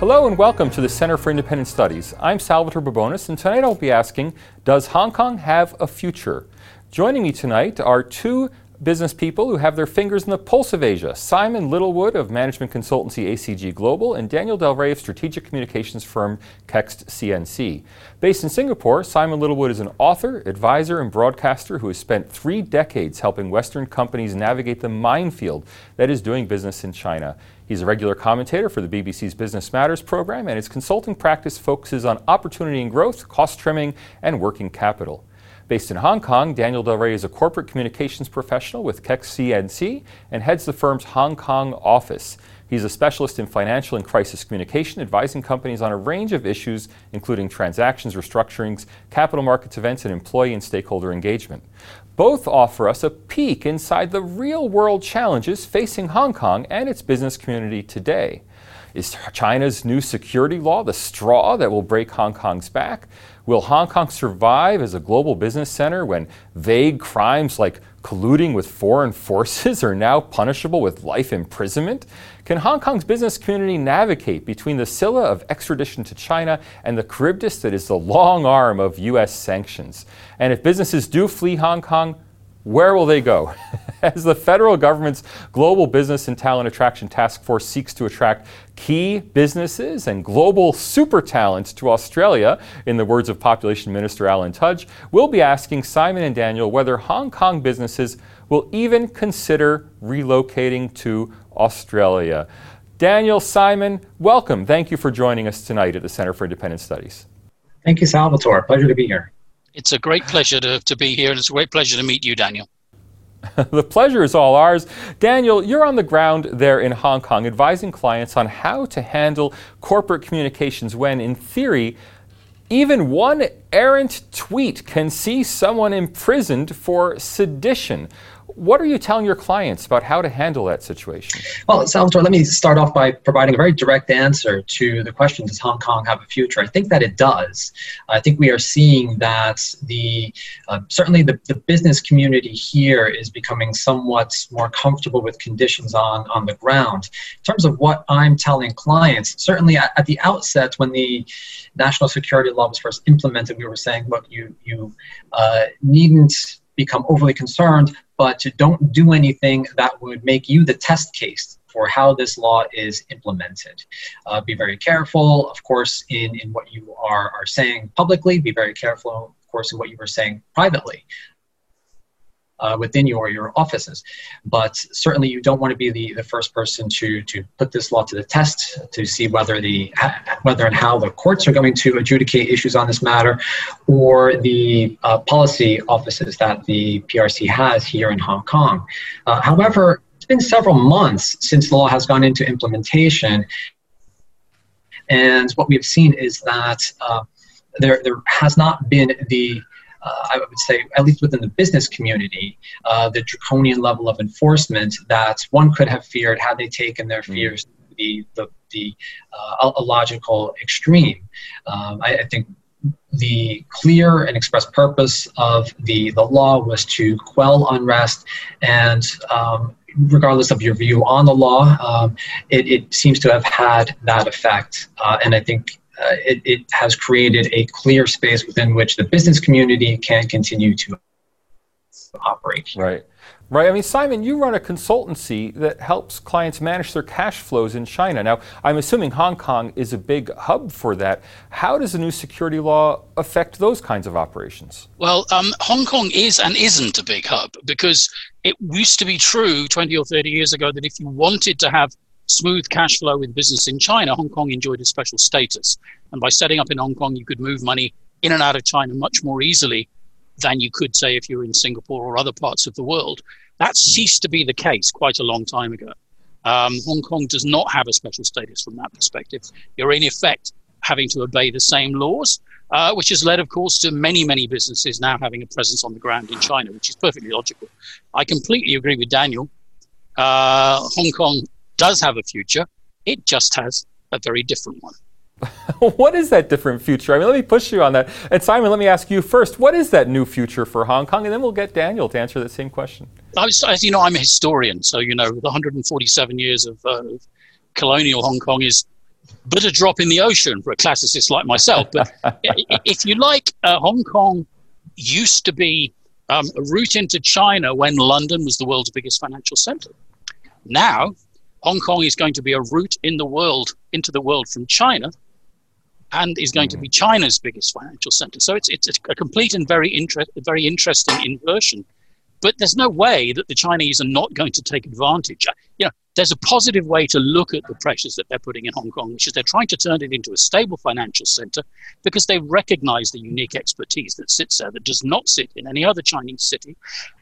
Hello and welcome to the Center for Independent Studies. I'm Salvatore Babones, and tonight I'll be asking Does Hong Kong have a future? Joining me tonight are two business people who have their fingers in the pulse of Asia Simon Littlewood of management consultancy ACG Global and Daniel Del Re of strategic communications firm Kekst CNC. Based in Singapore, Simon Littlewood is an author, advisor, and broadcaster who has spent three decades helping Western companies navigate the minefield that is doing business in China. He's a regular commentator for the BBC's Business Matters program, and his consulting practice focuses on opportunity and growth, cost trimming, and working capital. Based in Hong Kong, Daniel Del Re is a corporate communications professional with Kekst CNC and heads the firm's Hong Kong office. He's a specialist in financial and crisis communication, advising companies on a range of issues, including transactions, restructurings, capital markets events, and employee and stakeholder engagement. Both offer us a peek inside the real world challenges facing Hong Kong and its business community today. Is China's new security law the straw that will break Hong Kong's back? Will Hong Kong survive as a global business center when vague crimes like colluding with foreign forces are now punishable with life imprisonment? Can Hong Kong's business community navigate between the Scylla of extradition to China and the Charybdis that is the long arm of U.S. sanctions? And if businesses do flee Hong Kong, where will they go? As the federal government's Global Business and Talent Attraction Task Force seeks to attract key businesses and global super talents to Australia, in the words of Population Minister Alan Tudge, we'll be asking Simon and Daniel whether Hong Kong businesses will even consider relocating to Australia. Daniel, Simon, welcome. Thank you for joining us tonight at the Center for Independent Studies. Thank you, Salvatore. Pleasure to be here. It's a great pleasure to, to be here, and it's a great pleasure to meet you, Daniel. the pleasure is all ours. Daniel, you're on the ground there in Hong Kong advising clients on how to handle corporate communications when, in theory, even one errant tweet can see someone imprisoned for sedition. What are you telling your clients about how to handle that situation? Well, Salvatore, let me start off by providing a very direct answer to the question Does Hong Kong have a future? I think that it does. I think we are seeing that the uh, certainly the, the business community here is becoming somewhat more comfortable with conditions on, on the ground. In terms of what I'm telling clients, certainly at, at the outset, when the national security law was first implemented, we were saying, look, you, you uh, needn't become overly concerned, but don't do anything that would make you the test case for how this law is implemented. Uh, be very careful, of course, in, in what you are, are saying publicly. Be very careful, of course, in what you are saying privately uh, within your, your offices. But certainly you don't want to be the, the first person to, to put this law to the test to see whether, the, whether and how the courts are going to adjudicate issues on this matter or the uh, policy offices that the PRC has here in Hong Kong. Uh, however, it's been several months since the law has gone into implementation. And what we've seen is that uh, there, there has not been the uh, I would say, at least within the business community, uh, the draconian level of enforcement that one could have feared had they taken their mm. fears to the, the, the uh, a logical extreme. Um, I, I, think the clear and express purpose of the, the law was to quell unrest and um, regardless of your view on the law, um, it, it, seems to have had that effect. Uh, and I think uh, it, it has created a clear space within which the business community can continue to operate. Right. Right. I mean, Simon, you run a consultancy that helps clients manage their cash flows in China. Now, I'm assuming Hong Kong is a big hub for that. How does the new security law affect those kinds of operations? Well, um, Hong Kong is and isn't a big hub because it used to be true 20 or 30 years ago that if you wanted to have smooth cash flow with business in China, Hong Kong enjoyed a special status. And by setting up in Hong Kong, you could move money in and out of China much more easily than you could, say, if you were in Singapore or other parts of the world. That ceased to be the case quite a long time ago. Um, Hong Kong does not have a special status from that perspective. You're in effect having to obey the same laws, uh, which has led, of course, to many, many businesses now having a presence on the ground in China, which is perfectly logical. I completely agree with Daniel. Uh, Hong Kong does have a future. It just has a very different one. what is that different future? I mean, let me push you on that. And Simon, let me ask you first what is that new future for Hong Kong? And then we'll get Daniel to answer that same question. Was, as you know, I'm a historian. So, you know, the 147 years of uh, colonial Hong Kong is but a drop in the ocean for a classicist like myself. But if you like, uh, Hong Kong used to be um, a route into China when London was the world's biggest financial center. Now, Hong Kong is going to be a route in the world into the world from China and is going to be mm. China's biggest financial center. So it's, it's a complete and very, inter- very interesting inversion. But there's no way that the Chinese are not going to take advantage. Uh, you know, there's a positive way to look at the pressures that they're putting in Hong Kong, which is they're trying to turn it into a stable financial center because they recognize the unique expertise that sits there that does not sit in any other Chinese city.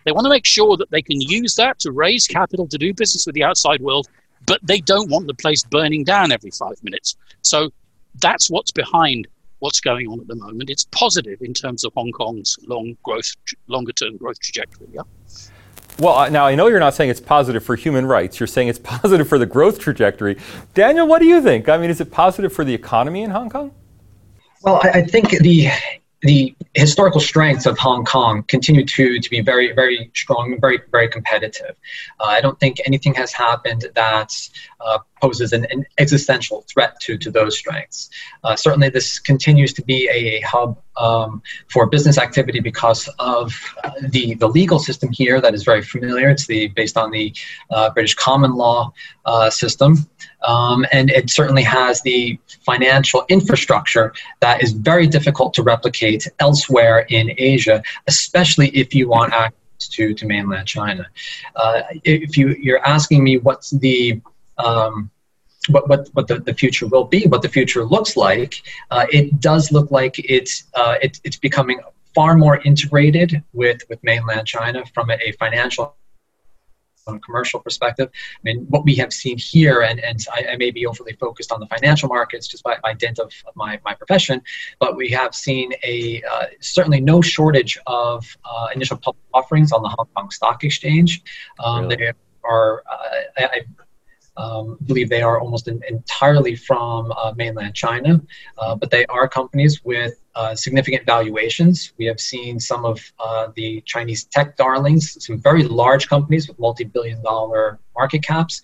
They want to make sure that they can use that to raise capital to do business with the outside world, but they don't want the place burning down every five minutes. So that's what's behind what's going on at the moment. It's positive in terms of Hong Kong's long growth, longer term growth trajectory. Yeah. Well, now I know you're not saying it's positive for human rights. You're saying it's positive for the growth trajectory. Daniel, what do you think? I mean, is it positive for the economy in Hong Kong? Well, I, I think the the historical strengths of Hong Kong continue to, to be very, very strong, very, very competitive. Uh, I don't think anything has happened that uh, poses an, an, existential threat to, to those strengths. Uh, certainly, this continues to be a, a hub um, for business activity because of uh, the, the legal system here that is very familiar. It's the based on the uh, British common law uh, system. Um, and it certainly has the financial infrastructure that is very difficult to replicate elsewhere in Asia, especially if you want access to, to mainland China. Uh, if you, you're asking me what's the um, what, what, what the, the future will be, what the future looks like, uh, it does look like it's, uh, it, it's becoming far more integrated with, with mainland China from a, a financial from a commercial perspective. I mean, what we have seen here, and, and I, I may be overly focused on the financial markets just by, by dint of, my, my profession, but we have seen a uh, certainly no shortage of uh, initial public offerings on the Hong Kong Stock Exchange. Um, really? They are, uh, I, I um, believe they are almost in, entirely from uh, mainland China, uh, but they are companies with uh, significant valuations. We have seen some of uh, the Chinese tech darlings, some very large companies with multi billion dollar market caps,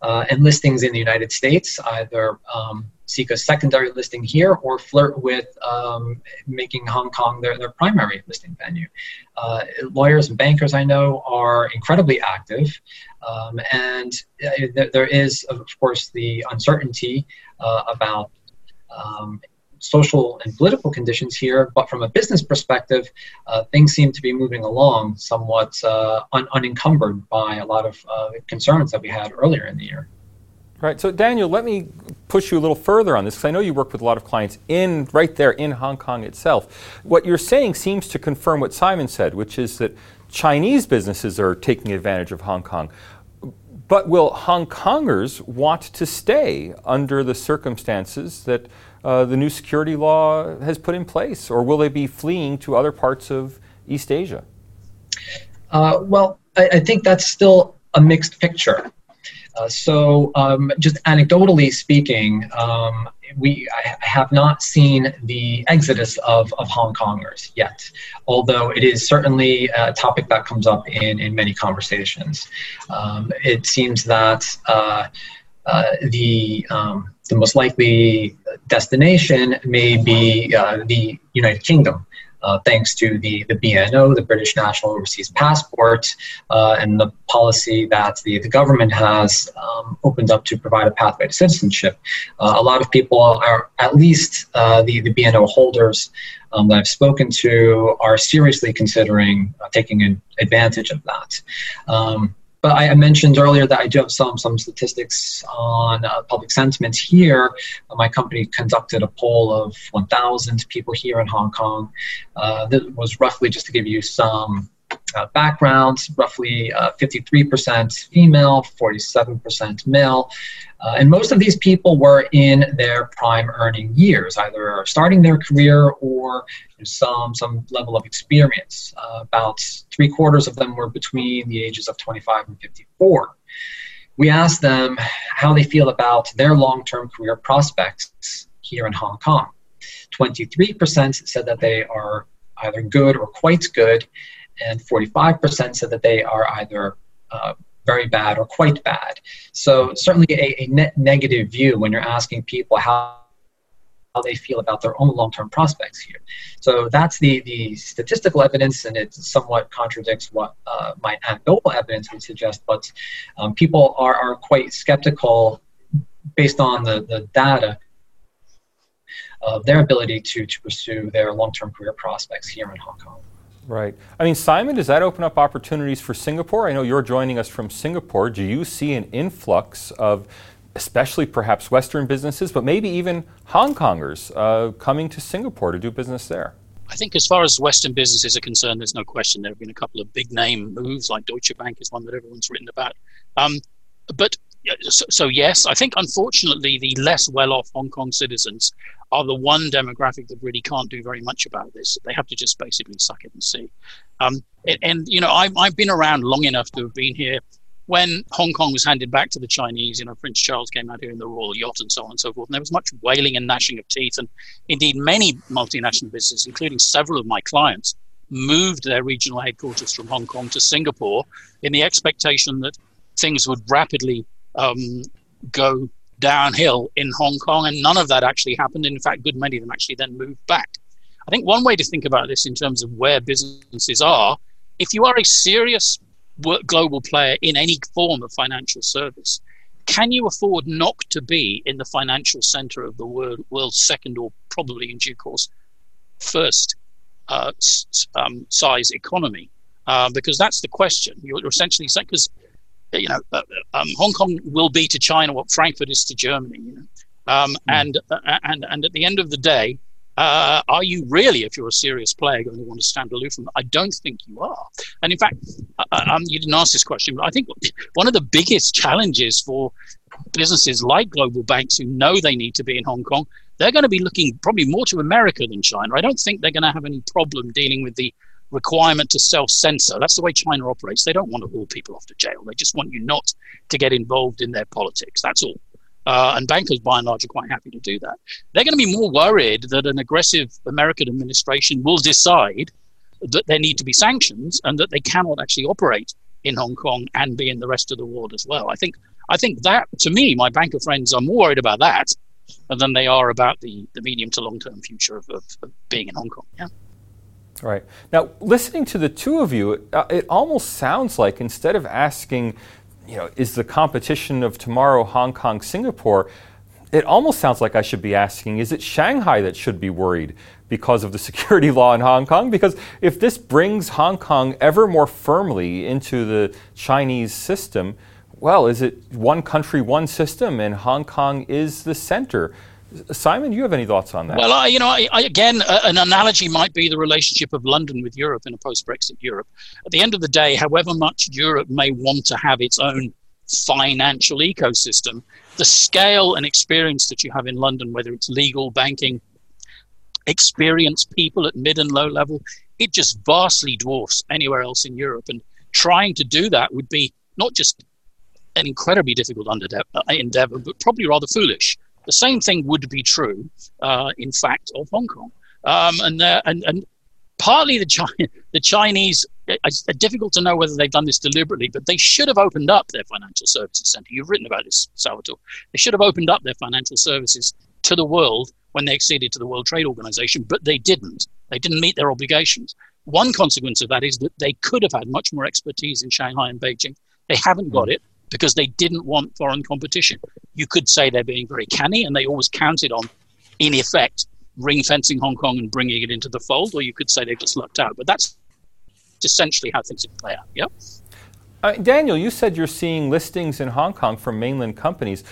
uh, and listings in the United States, either um, seek a secondary listing here or flirt with um, making Hong Kong their, their primary listing venue. Uh, lawyers and bankers I know are incredibly active, um, and uh, there is, of course, the uncertainty about. Um, social and political conditions here, but from a business perspective, uh, things seem to be moving along somewhat uh, un- unencumbered by a lot of uh, concerns that we had earlier in the year. Right. So, Daniel, let me push you a little further on this because I know you work with a lot of clients in right there in Hong Kong itself. What you're saying seems to confirm what Simon said, which is that Chinese businesses are taking advantage of Hong Kong. But will Hong Kongers want to stay under the circumstances that uh, the new security law has put in place, or will they be fleeing to other parts of East Asia? Uh, well, I, I think that's still a mixed picture. Uh, so, um, just anecdotally speaking, um, we I have not seen the exodus of, of Hong Kongers yet, although it is certainly a topic that comes up in, in many conversations. Um, it seems that uh, uh, the um, the most likely destination may be uh, the United Kingdom uh, thanks to the, the BNO, the British National Overseas Passport, uh, and the policy that the, the government has um, opened up to provide a pathway to citizenship. Uh, a lot of people are, at least uh, the, the BNO holders um, that I've spoken to, are seriously considering uh, taking advantage of that. Um, but I, mentioned earlier that I do have some some statistics on uh, public sentiment here. My company conducted a poll of 1,000 people here in Hong Kong. Uh, that was roughly just to give you some uh, backgrounds, roughly 53% uh, female, 47% male. Uh, and most of these people were in their prime earning years, either starting their career or some, some level of experience. Uh, about three quarters of them were between the ages of 25 and 54. We asked them how they feel about their long term career prospects here in Hong Kong. 23% said that they are either good or quite good, and 45% said that they are either uh, very bad, or quite bad. So certainly a, a net negative view when you're asking people how how they feel about their own long-term prospects here. So that's the, the statistical evidence, and it somewhat contradicts what uh, my anecdotal evidence would suggest. But um, people are, are quite skeptical based on the, the data of their ability to, to pursue their long-term career prospects here in Hong Kong. Right. I mean, Simon, does that open up opportunities for Singapore? I know you're joining us from Singapore. Do you see an influx of especially perhaps Western businesses, but maybe even Hong Kongers uh, coming to Singapore to do business there? I think as far as Western businesses are concerned, there's no question there have been a couple of big name moves, like Deutsche Bank is one that everyone's written about. Um, but so, so, yes, I think unfortunately the less well-off Hong Kong citizens are the one demographic that really can't do very much about this. They have to just basically suck it and see. Um, and, and, you know, I've, I've been around long enough to have been here when Hong Kong was handed back to the Chinese, you know, Prince Charles came out here in the royal yacht and so on and so forth. And there was much wailing and gnashing of teeth. And indeed, many multinational businesses, including several of my clients, moved their regional headquarters from Hong Kong to Singapore in the expectation that things would rapidly um, go downhill in Hong Kong. And none of that actually happened. In fact, good many of them actually then moved back. I think one way to think about this in terms of where businesses are, if you are a serious global player in any form of financial service, can you afford not to be in the financial center of the world, world's second or probably in due course first uh, um, size economy? Uh, because that's the question. You're essentially saying, because you know, uh, um, Hong Kong will be to China what Frankfurt is to Germany. You know? Um, mm. and uh, and and at the end of the day, uh, are you really, if you're a serious player, going to want to stand aloof from that? I don't think you are. And in fact, uh, uh, um, you didn't ask this question, but I think one of the biggest challenges for businesses like global banks who know they need to be in Hong Kong, they're going to be looking probably more to America than China. I don't think they're going to have any problem dealing with the requirement to self censor. That's the way China operates. They don't want to haul people off to jail. They just want you not to get involved in their politics. That's all. Uh, and bankers, by and large, are quite happy to do that. They're going to be more worried that an aggressive American administration will decide that there need to be sanctions and that they cannot actually operate in Hong Kong and be in the rest of the world as well. I think I think that to me, my banker friends are more worried about that than they are about the, the medium to long term future of, of, of, being in Hong Kong. Yeah. Right. Now, listening to the two of you, uh, it almost sounds like instead of asking you know, is the competition of tomorrow Hong Kong, Singapore? It almost sounds like I should be asking, is it Shanghai that should be worried because of the security law in Hong Kong? Because if this brings Hong Kong ever more firmly into the Chinese system, well, is it one country, one system, and Hong Kong is the center? Simon, you have any thoughts on that? Well, I, you know, I, I, again, uh, an analogy might be the relationship of London with Europe in a post-Brexit Europe. At the end of the day, however much Europe may want to have its own financial ecosystem, the scale and experience that you have in London, whether it's legal, banking, experienced people at mid and low level, it just vastly dwarfs anywhere else in Europe. And trying to do that would be not just an incredibly difficult endeavor, but probably rather foolish. The same thing would be true, uh, in fact, of Hong Kong. Um, and, uh, and, and partly the, Chi- the Chinese, it's difficult to know whether they've done this deliberately, but they should have opened up their financial services center. You've written about this, Salvatore. They should have opened up their financial services to the world when they acceded to the World Trade Organization, but they didn't. They didn't meet their obligations. One consequence of that is that they could have had much more expertise in Shanghai and Beijing. They haven't got it because they didn't want foreign competition. You could say they're being very canny and they always counted on, in effect, ring fencing Hong Kong and bringing it into the fold, or you could say they just lucked out. But that's essentially how things play out. Yeah. Uh, Daniel, you said you're seeing listings in Hong Kong from mainland companies.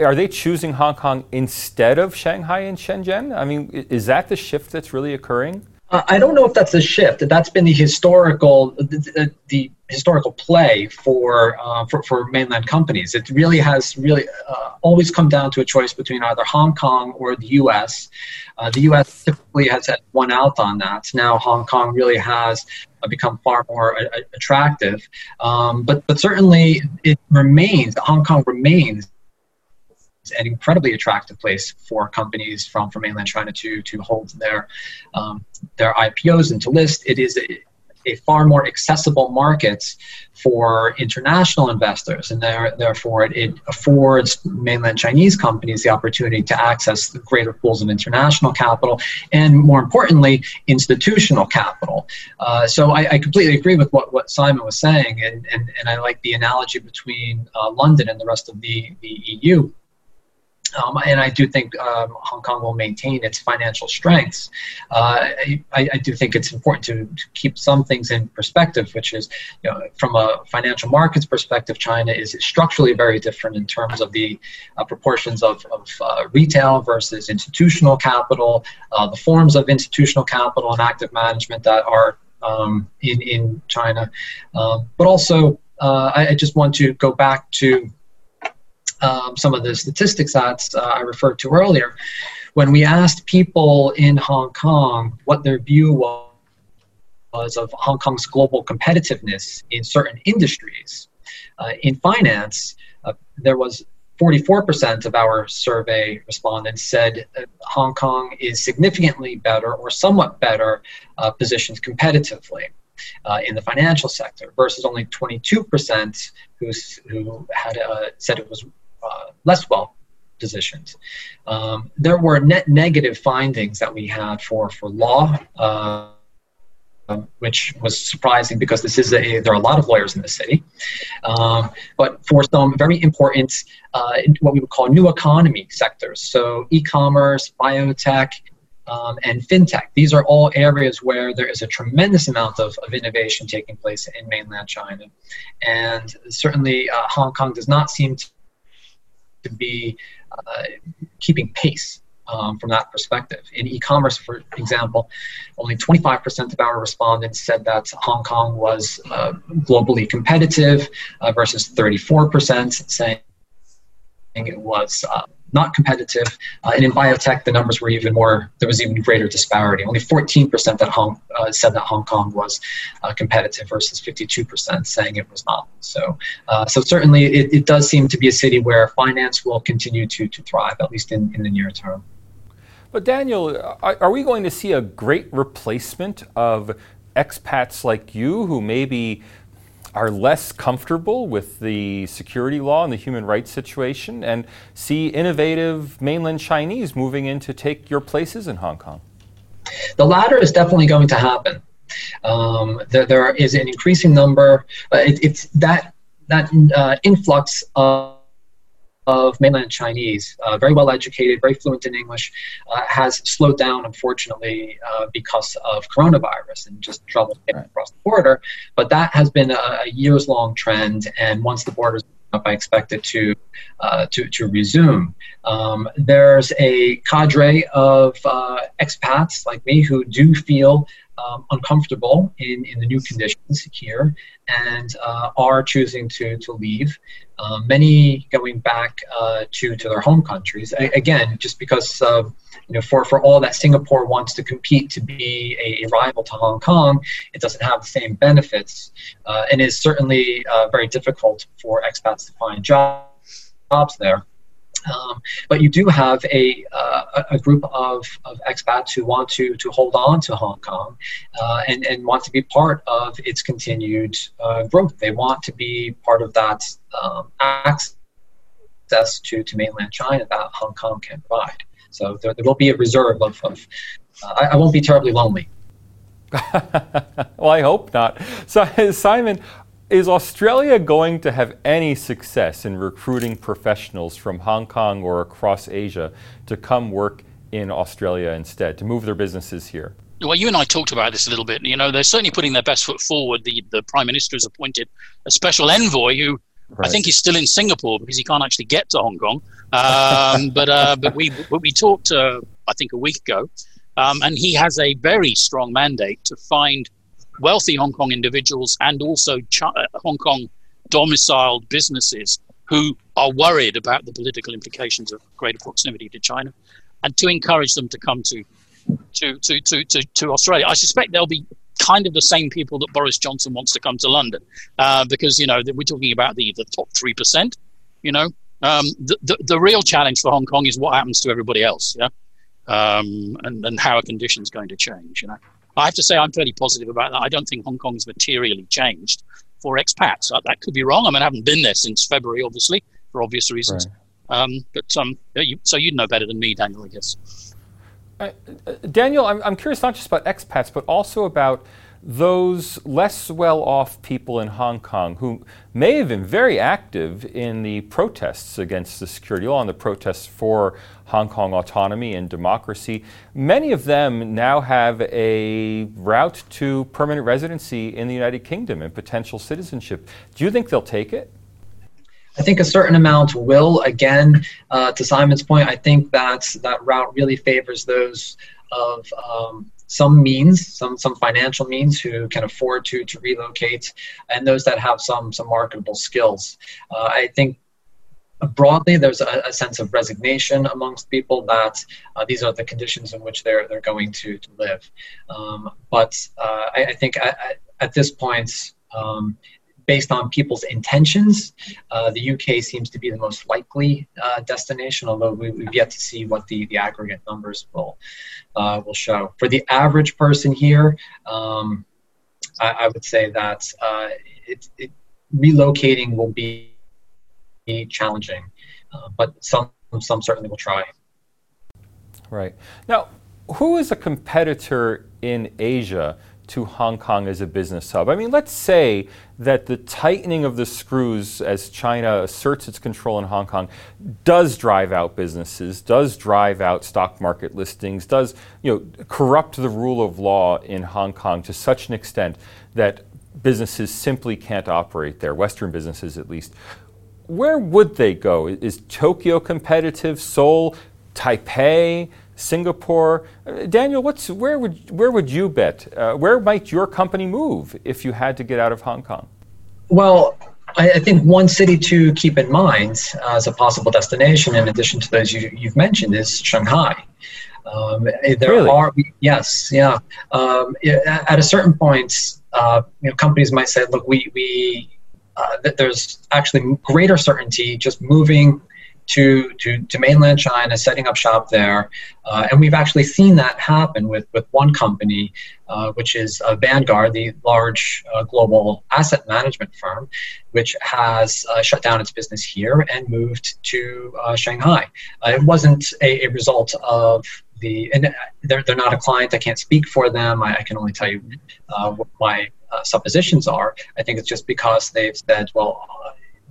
are they choosing Hong Kong instead of Shanghai and Shenzhen? I mean, is that the shift that's really occurring? I don't know if that's a shift. That's been the historical the, the historical play for, uh, for for mainland companies. It really has really uh, always come down to a choice between either Hong Kong or the U.S. Uh, the U.S. typically has had one out on that. Now Hong Kong really has uh, become far more uh, attractive, um, but but certainly it remains. Hong Kong remains an incredibly attractive place for companies from, from mainland China to to hold their um, their IPOs and to list. It is a far more accessible market for international investors, and there, therefore it, it, affords mainland Chinese companies the opportunity to access the greater pools of international capital, and more importantly, institutional capital. Uh, so I, I, completely agree with what, what Simon was saying, and, and, and I like the analogy between uh, London and the rest of the, the EU. Um, and I do think um, Hong Kong will maintain its financial strengths. Uh, I, I, do think it's important to, keep some things in perspective, which is, you know, from a financial markets perspective, China is structurally very different in terms of the uh, proportions of, of uh, retail versus institutional capital, uh, the forms of institutional capital and active management that are um, in, in China. Um, but also, uh, I, I just want to go back to um, some of the statistics that uh, I referred to earlier, when we asked people in Hong Kong what their view was, of Hong Kong's global competitiveness in certain industries, uh, in finance, uh, there was 44% of our survey respondents said Hong Kong is significantly better or somewhat better uh, positioned competitively. Uh, in the financial sector versus only 22% who, who had uh, said it was less well positioned. Um, there were net negative findings that we had for for law. Uh, which was surprising because this is a there are a lot of lawyers in the city, um, but for some very important uh, what we would call new economy sectors, so e-commerce, biotech, um, and fintech. These are all areas where there is a tremendous amount of, of innovation taking place in mainland China. And certainly, uh, Hong Kong does not seem to be uh, keeping pace um, from that perspective. In e commerce, for example, only 25% of our respondents said that Hong Kong was uh, globally competitive uh, versus 34% saying it was uh, not competitive. Uh, and in biotech, the numbers were even more, there was even greater disparity. Only 14% that Hong, uh, said that Hong Kong was uh, competitive versus 52% saying it was not. So, uh, so certainly it, it does seem to be a city where finance will continue to, to thrive, at least in, in the near term. But Daniel, are, are we going to see a great replacement of expats like you who maybe are less comfortable with the security law and the human rights situation and see innovative mainland Chinese moving in to take your places in Hong Kong? The latter is definitely going to happen. Um, there, there is an increasing number. Uh, it, it's that that uh, influx of of mainland Chinese, uh, very well educated, very fluent in English, uh, has slowed down, unfortunately, uh, because of coronavirus and just trouble getting right. across the border. But that has been a, a years long trend, and once the borders open up, I expect it to, uh, to, to resume. Um, there's a cadre of uh, expats like me who do feel um, uncomfortable in, in the new conditions here and uh, are choosing to, to leave. Uh, many going back uh, to, to their home countries. Again, just because you know, for, for all that Singapore wants to compete to be a, a rival to Hong Kong, it doesn't have the same benefits uh, and is certainly uh, very difficult for expats to find jobs there. Um, but you do have a, uh, a group of, of expats who want to, to hold on to Hong Kong uh, and, and want to be part of its continued uh, growth. They want to be part of that um, access to, to mainland China that Hong Kong can provide. So there, there will be a reserve of, of uh, I, I won't be terribly lonely. well, I hope not. So, Simon, is Australia going to have any success in recruiting professionals from Hong Kong or across Asia to come work in Australia instead, to move their businesses here? Well, you and I talked about this a little bit. You know, they're certainly putting their best foot forward. The, the Prime Minister has appointed a special envoy who right. I think is still in Singapore because he can't actually get to Hong Kong. Um, but uh, but we we talked, uh, I think, a week ago, um, and he has a very strong mandate to find – wealthy Hong Kong individuals and also Ch- uh, Hong Kong domiciled businesses who are worried about the political implications of greater proximity to China and to encourage them to come to to, to, to, to, to Australia. I suspect they'll be kind of the same people that Boris Johnson wants to come to London uh, because, you know, we're talking about the, the top 3%, you know. Um, the, the, the, real challenge for Hong Kong is what happens to everybody else, yeah, um, and, and how are conditions going to change, you know. I have to say I'm fairly positive about that. I don't think Hong Kong has materially changed for expats. Uh, that could be wrong. I mean, I haven't been there since February, obviously, for obvious reasons. Right. Um, but um, you, so you'd know better than me, Daniel, I guess. Uh, uh, Daniel, I'm, I'm curious not just about expats, but also about those less well off people in Hong Kong who may have been very active in the protests against the security law and the protests for Hong Kong autonomy and democracy. Many of them now have a route to permanent residency in the United Kingdom and potential citizenship. Do you think they'll take it? I think a certain amount will. Again, uh, to Simon's point, I think that that route really favors those of um, some means, some some financial means, who can afford to to relocate, and those that have some some marketable skills. Uh, I think broadly there's a, a, sense of resignation amongst people that uh, these are the conditions in which they're they're going to to live. Um, but uh, I, I, think at, at this point. Um, based on people's intentions, uh, the UK seems to be the most likely uh, destination, although we, have yet to see what the, the aggregate numbers will, uh, will show. For the average person here, um, I, I, would say that uh, it, it, relocating will be challenging, uh, but some, some certainly will try. Right. Now, who is a competitor in Asia? To Hong Kong as a business hub. I mean, let's say that the tightening of the screws as China asserts its control in Hong Kong does drive out businesses, does drive out stock market listings, does you know corrupt the rule of law in Hong Kong to such an extent that businesses simply can't operate there, Western businesses at least. Where would they go? Is Tokyo competitive? Seoul, Taipei? Singapore. Uh, Daniel, what's, where, would, where would you bet? Uh, where might your company move if you had to get out of Hong Kong? Well, I, I think one city to keep in mind uh, as a possible destination, in addition to those you, have mentioned, is Shanghai. Um, there really? are yes, yeah. Um, at a certain point, uh, you know, companies might say, "Look, we we uh, there's actually greater certainty just moving to, to, to mainland China, setting up shop there. Uh, and we've actually seen that happen with, with one company, uh, which is uh, Vanguard, the large uh, global asset management firm, which has uh, shut down its business here and moved to uh, Shanghai. it wasn't a, a result of the, and they're, they're not a client, I can't speak for them, I, I can only tell you what my suppositions are. I think it's just because they've said, well,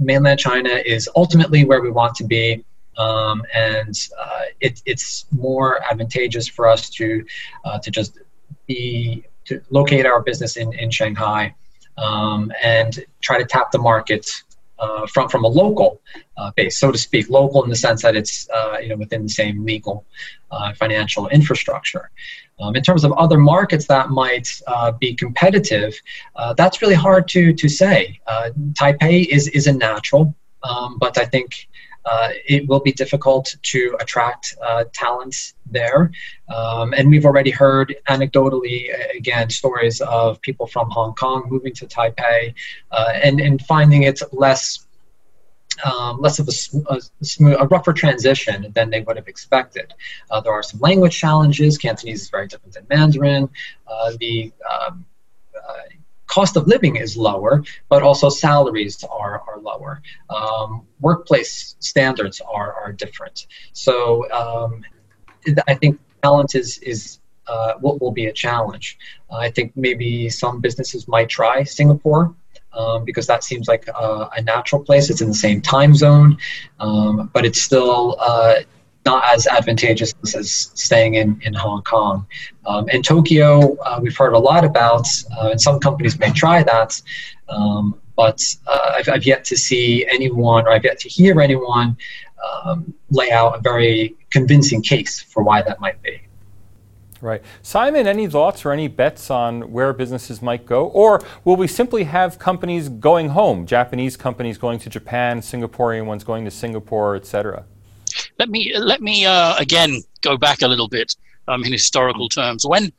mainland China is ultimately where we want to be. Um, and uh, it, it's more advantageous for us to uh, to just be to locate our business in, in Shanghai um, and try to tap the market uh, from from a local uh, base, so to speak, local in the sense that it's uh, you know within the same legal uh, financial infrastructure. Um, in terms of other markets that might uh, be competitive, uh, that's really hard to to say. Taipei is is a natural, um, but I think uh, it will be difficult to attract uh, talents there. Um, and we've already heard anecdotally, again, stories of people from Hong Kong moving to Taipei uh, and, and finding it less. Um, less of a, a, smooth, a rougher transition than they would have expected. Uh, there are some language challenges. Cantonese is very different than Mandarin. Uh, the um, uh, cost of living is lower, but also salaries are, are lower. Um, workplace standards are, are different. So um, I think talent is, is uh, what will be a challenge. Uh, I think maybe some businesses might try Singapore. Um, because that seems like a, a, natural place. It's in the same time zone, um, but it's still uh, not as advantageous as staying in, in Hong Kong. Um, in Tokyo, uh, we've heard a lot about, uh, and some companies may try that, um, but uh, I've, I've, yet to see anyone, or I've yet to hear anyone um, lay out a very convincing case for why that might be. Right. Simon, any thoughts or any bets on where businesses might go? Or will we simply have companies going home, Japanese companies going to Japan, Singaporean ones going to Singapore, et cetera? Let me let me uh, again go back a little bit um, in historical terms. When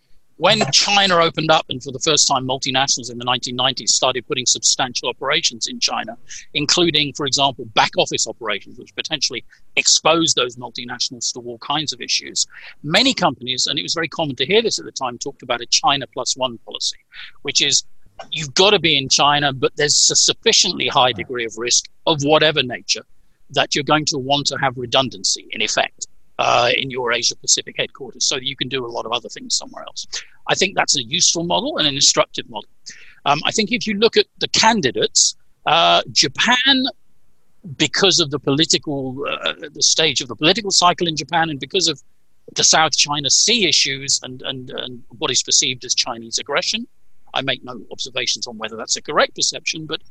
when China opened up, and for the first time, multinationals in the 1990s started putting substantial operations in China, including, for example, back office operations, which potentially exposed those multinationals to all kinds of issues. Many companies, and it was very common to hear this at the time, talked about a China plus one policy, which is you've got to be in China, but there's a sufficiently high degree of risk of whatever nature that you're going to want to have redundancy in effect uh, in your Asia Pacific headquarters so that you can do a lot of other things somewhere else. I think that's a useful model and an instructive model. Um, I think if you look at the candidates, uh, Japan, because of the political, uh, the stage of the political cycle in Japan, and because of the South China Sea issues and, and, and what is perceived as Chinese aggression, I make no observations on whether that's a correct perception, but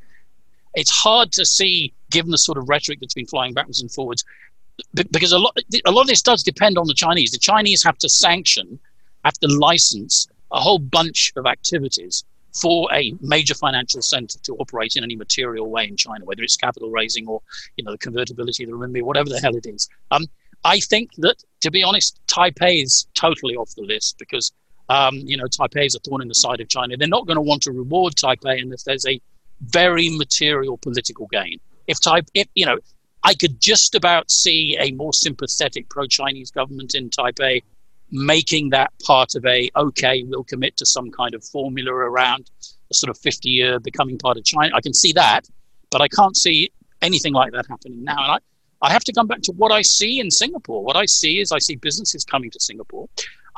it's hard to see, given the sort of rhetoric that's been flying backwards and forwards, because a lot, a lot of this does depend on the Chinese. The Chinese have to sanction, have to license a whole bunch of activities for a major financial center to operate in any material way in China, whether it's capital raising or you know the convertibility of the renminbi, whatever the hell it is. Um, I think that, to be honest, Taipei is totally off the list because um, you know Taipei is a thorn in the side of China. They're not going to want to reward Taipei unless there's a very material political gain. If type, if you know, I could just about see a more sympathetic pro-Chinese government in Taipei making that part of a okay, we'll commit to some kind of formula around a sort of 50 year becoming part of China. I can see that, but I can't see anything like that happening now. And I, I have to come back to what I see in Singapore. What I see is I see businesses coming to Singapore.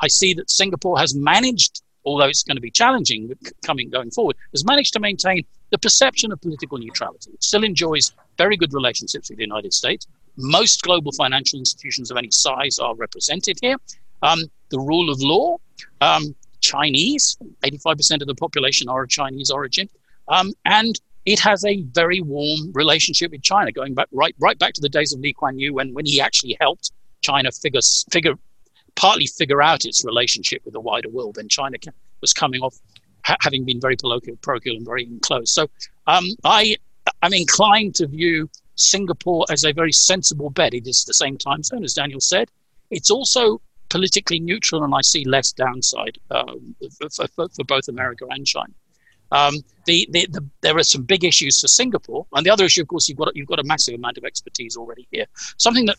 I see that Singapore has managed, although it's going to be challenging coming going forward, has managed to maintain the perception of political neutrality. It still enjoys very good relationships with the United States. Most global financial institutions of any size are represented here. Um, the rule of law, um, Chinese, 85% of the population are of Chinese origin. Um, and it has a very warm relationship with China, going back right right back to the days of Lee Kuan Yew, when when he actually helped China figure figure partly figure out its relationship with the wider world. Then China was coming off ha- having been very parochial, parochial and very enclosed. So um, I I'm inclined to view Singapore as a very sensible bet. It is the same time zone, as Daniel said. It's also politically neutral, and I see less downside um, for, for, for, both America and China. Um, the, the, the, there are some big issues for Singapore, and the other issue, of course, you've got you've got a massive amount of expertise already here. Something that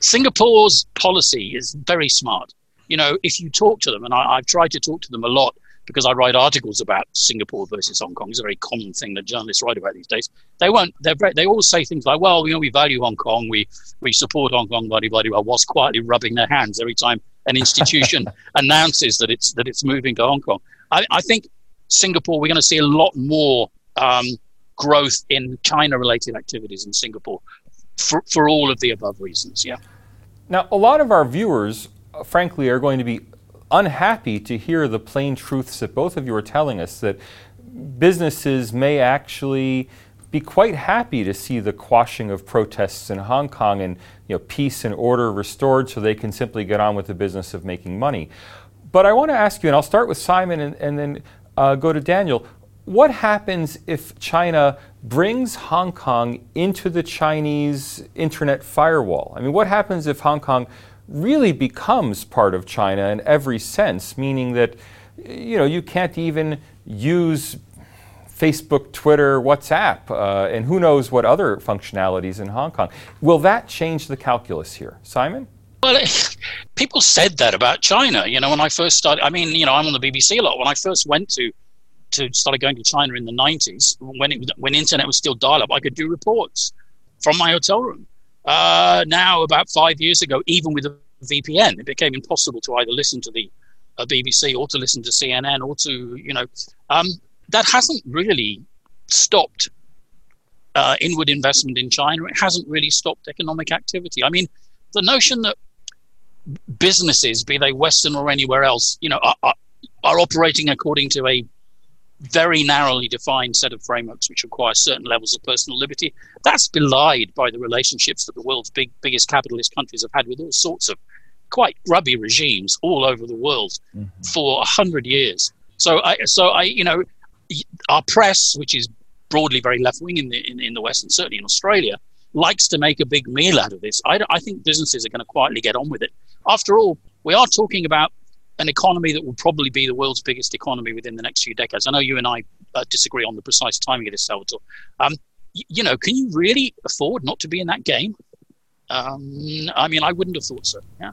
Singapore's policy is very smart. You know, if you talk to them, and I, I've tried to talk to them a lot because I write articles about Singapore versus Hong Kong. It's a very common thing that journalists write about these days. They won't—they're—they always say things like, "Well, you know, we value Hong Kong. We we support Hong Kong." Blah blah blah. Whilst quietly rubbing their hands every time an institution announces that it's that it's moving to Hong Kong. I, I think Singapore. We're going to see a lot more um, growth in China-related activities in Singapore for for all of the above reasons. Yeah. Now, a lot of our viewers, uh, frankly, are going to be unhappy to hear the plain truths that both of you are telling us that businesses may actually be quite happy to see the quashing of protests in Hong Kong and you know, peace and order restored so they can simply get on with the business of making money. But I want to ask you, and I'll start with Simon and, and then uh, go to Daniel. What happens if China brings Hong Kong into the Chinese internet firewall? I mean, what happens if Hong Kong really becomes part of China in every sense, meaning that you know you can't even use Facebook, Twitter, WhatsApp, uh, and who knows what other functionalities in Hong Kong. Will that change the calculus here, Simon? Well, people said that about China. You know, when I first started, I mean, you know, I'm on the BBC a lot. When I first went to to started going to China in the 90s, when it when internet was still dial-up, I could do reports from my hotel room. Uh, now, about five years ago, even with a VPN, it became impossible to either listen to the uh, BBC or to listen to CNN or to, you know, um, that hasn't really stopped uh, inward investment in China. It hasn't really stopped economic activity. I mean, the notion that businesses, be they Western or anywhere else, you know, are, are, are operating according to a very narrowly defined set of frameworks which require certain levels of personal liberty. That's belied by the relationships that the world's big, biggest capitalist countries have had with all sorts of quite grubby regimes all over the world mm-hmm. for a hundred years. So, I, so I, you know, our press, which is broadly very left wing in the in, in, the West and certainly in Australia, likes to make a big meal out of this. I, I think businesses are going to quietly get on with it. After all, we are talking about an economy that will probably be the world's biggest economy within the next few decades. I know you and I uh, disagree on the precise timing of this, Salvatore. Um, y- you know, can you really afford not to be in that game? Um, I mean, I wouldn't have thought so. Yeah.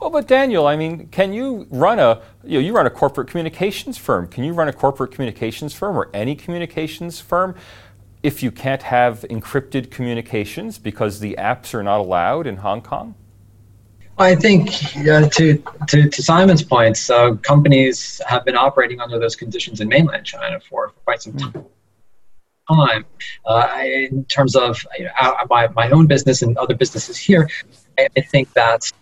Well, but Daniel, I mean, can you run a you know you run a corporate communications firm? Can you run a corporate communications firm or any communications firm if you can't have encrypted communications because the apps are not allowed in Hong Kong? I think uh, to, to, to Simon's points, uh, companies have been operating under those conditions in mainland China for, for quite some time. Time uh, in terms of you know, my, my own business and other businesses here, I, I think that's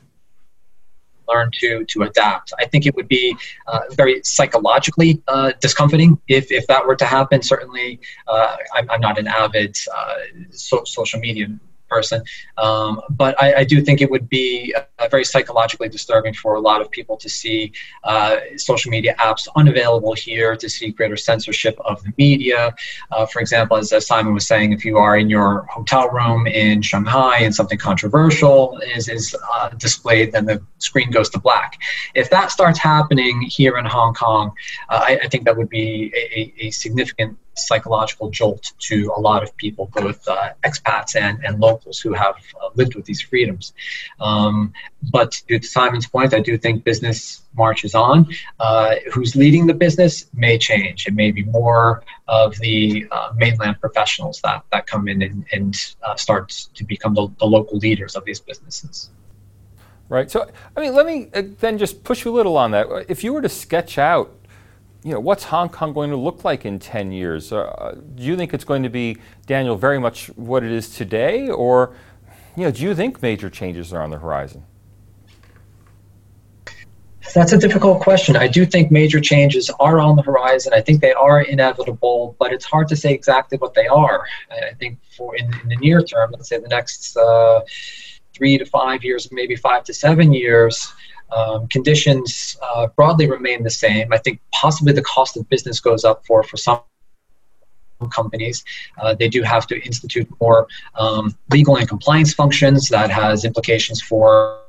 learn to to adapt. I think it would be uh, very psychologically uh, discomforting if, if that were to happen. Certainly, uh, I'm, I'm, not an avid uh, so, social media person. Um, but I, I, do think it would be uh, very psychologically disturbing for a lot of people to see uh, social media apps unavailable here, to see greater censorship of the media. Uh, for example, as, Simon was saying, if you are in your hotel room in Shanghai and something controversial is, is uh, displayed, then the screen goes to black. If that starts happening here in Hong Kong, uh, I, I, think that would be a, a significant psychological jolt to a lot of people, both uh, expats and, and locals who have uh, lived with these freedoms. Um, but to Simon's point, I do think business marches on. Uh, who's leading the business may change. It may be more of the uh, mainland professionals that, that come in and, and uh, start to become the, the local leaders of these businesses. Right. So, I mean, let me uh, then just push you a little on that. If you were to sketch out you know, what's Hong Kong going to look like in 10 years? Uh, do you think it's going to be, Daniel, very much what it is today? Or, you know, do you think major changes are on the horizon? That's a difficult question. I do think major changes are on the horizon. I think they are inevitable, but it's hard to say exactly what they are. I think for in, in the near term, let's say the next uh, three to five years, maybe five to seven years, um, conditions uh, broadly remain the same. I think possibly the cost of business goes up for, for some companies. Uh, they do have to institute more um, legal and compliance functions that has implications for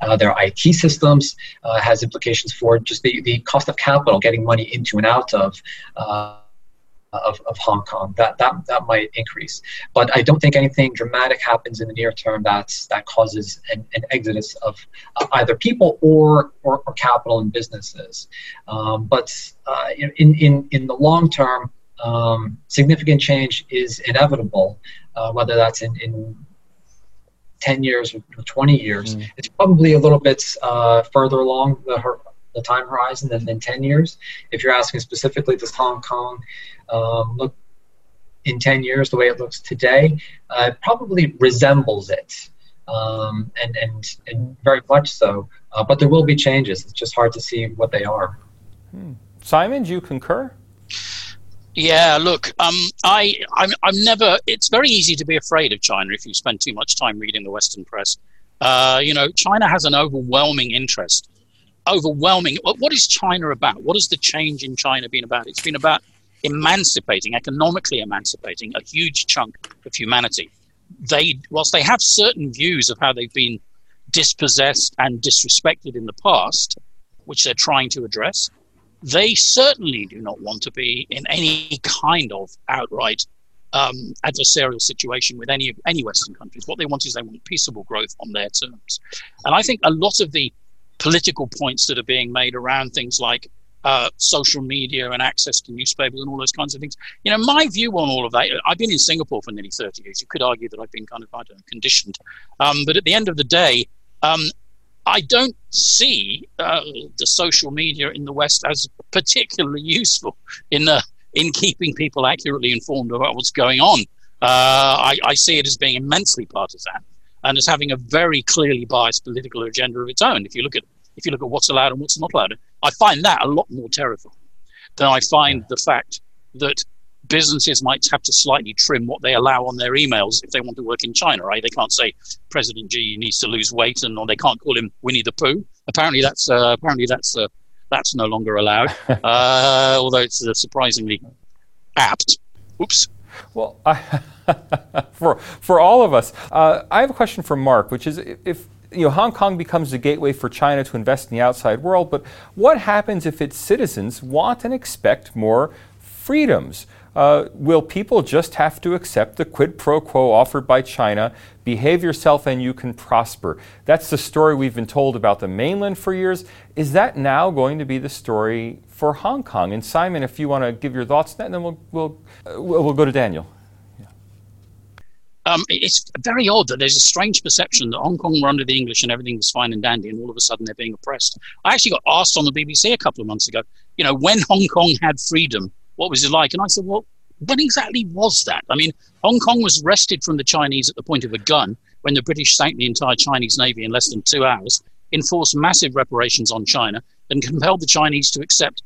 uh, their IT systems, uh, has implications for just the, the cost of capital, getting money into and out of uh, of, of Hong Kong. That, that, that might increase. But I don't think anything dramatic happens in the near term that's, that causes an, an exodus of uh, either people or, or, or, capital and businesses. Um, but uh, in, in, in the long term, um, significant change is inevitable, uh, whether that's in, in 10 years or 20 years. Mm. It's probably a little bit uh, further along the the time horizon than, than 10 years. If you're asking specifically, does Hong Kong um, look in 10 years the way it looks today? Uh, it probably resembles it. Um, and, and, and very much so. Uh, but there will be changes. It's just hard to see what they are. Hmm. Simon, do you concur? Yeah, look, um, I, I'm, I'm never. It's very easy to be afraid of China if you spend too much time reading the Western press. Uh, you know, China has an overwhelming interest overwhelming. What is China about? What has the change in China been about? It's been about emancipating, economically emancipating a huge chunk of humanity. They, whilst they have certain views of how they've been dispossessed and disrespected in the past, which they're trying to address, they certainly do not want to be in any kind of outright um, adversarial situation with any any Western countries. What they want is they want peaceable growth on their terms, and I think a lot of the political points that are being made around things like uh, social media and access to newspapers and all those kinds of things. You know, my view on all of that, I've been in Singapore for nearly 30 years. You could argue that I've been kind of, I don't know, conditioned. Um, but at the end of the day, um, I don't see uh, the social media in the West as particularly useful in, uh, in keeping people accurately informed about what's going on. Uh, I, I see it as being immensely partisan and as having a very clearly biased political agenda of its own. If you look at if you look at what's allowed and what's not allowed, I find that a lot more terrifying than I find the fact that businesses might have to slightly trim what they allow on their emails if they want to work in China. Right? They can't say President Xi needs to lose weight, and or they can't call him Winnie the Pooh. Apparently, that's uh, apparently that's uh, that's no longer allowed. uh, although it's uh, surprisingly apt. Oops. Well, I, for for all of us, uh, I have a question for Mark, which is if you know, Hong Kong becomes the gateway for China to invest in the outside world, but what happens if its citizens want and expect more freedoms? Uh, will people just have to accept the quid pro quo offered by China? Behave yourself and you can prosper. That's the story we've been told about the mainland for years. Is that now going to be the story for Hong Kong? And Simon, if you want to give your thoughts on that, and then we'll, we'll, uh, we'll go to Daniel. Um, it's very odd that there's a strange perception that Hong Kong were under the English and everything was fine and dandy, and all of a sudden they're being oppressed. I actually got asked on the BBC a couple of months ago, you know, when Hong Kong had freedom, what was it like? And I said, well, when exactly was that? I mean, Hong Kong was wrested from the Chinese at the point of a gun when the British sank the entire Chinese Navy in less than two hours, enforced massive reparations on China, and compelled the Chinese to accept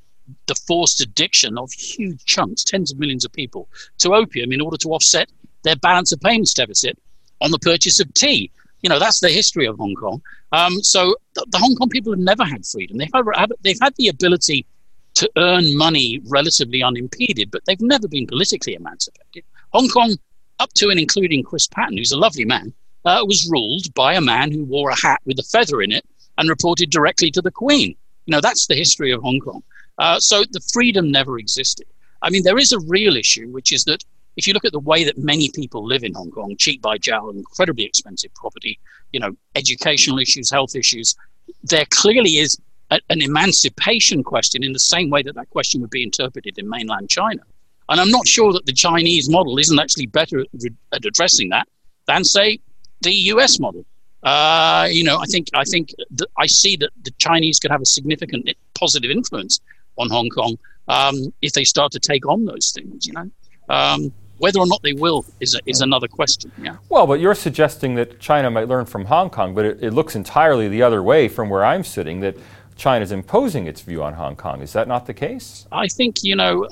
the forced addiction of huge chunks, tens of millions of people, to opium in order to offset their balance of payments deficit on the purchase of tea. You know, that's the history of Hong Kong. Um, so the, the, Hong Kong people have never had freedom. They've had, they've had the ability to earn money relatively unimpeded, but they've never been politically emancipated. Hong Kong, up to and including Chris Patten, who's a lovely man, uh, was ruled by a man who wore a hat with a feather in it and reported directly to the Queen. You know, that's the history of Hong Kong. Uh, so the freedom never existed. I mean, there is a real issue, which is that if you look at the way that many people live in Hong Kong, cheap by jowl, incredibly expensive property, you know, educational issues, health issues, there clearly is a, an emancipation question in the same way that that question would be interpreted in mainland China. And I'm not sure that the Chinese model isn't actually better at, at addressing that than, say, the US model. Uh, you know, I think I think I see that the Chinese could have a significant positive influence on Hong Kong um, if they start to take on those things. You know, um, whether or not they will is, a, is another question. Yeah. Well, but you're suggesting that China might learn from Hong Kong, but it, it looks entirely the other way from where I'm sitting. That China's imposing its view on Hong Kong. Is that not the case? I think you know.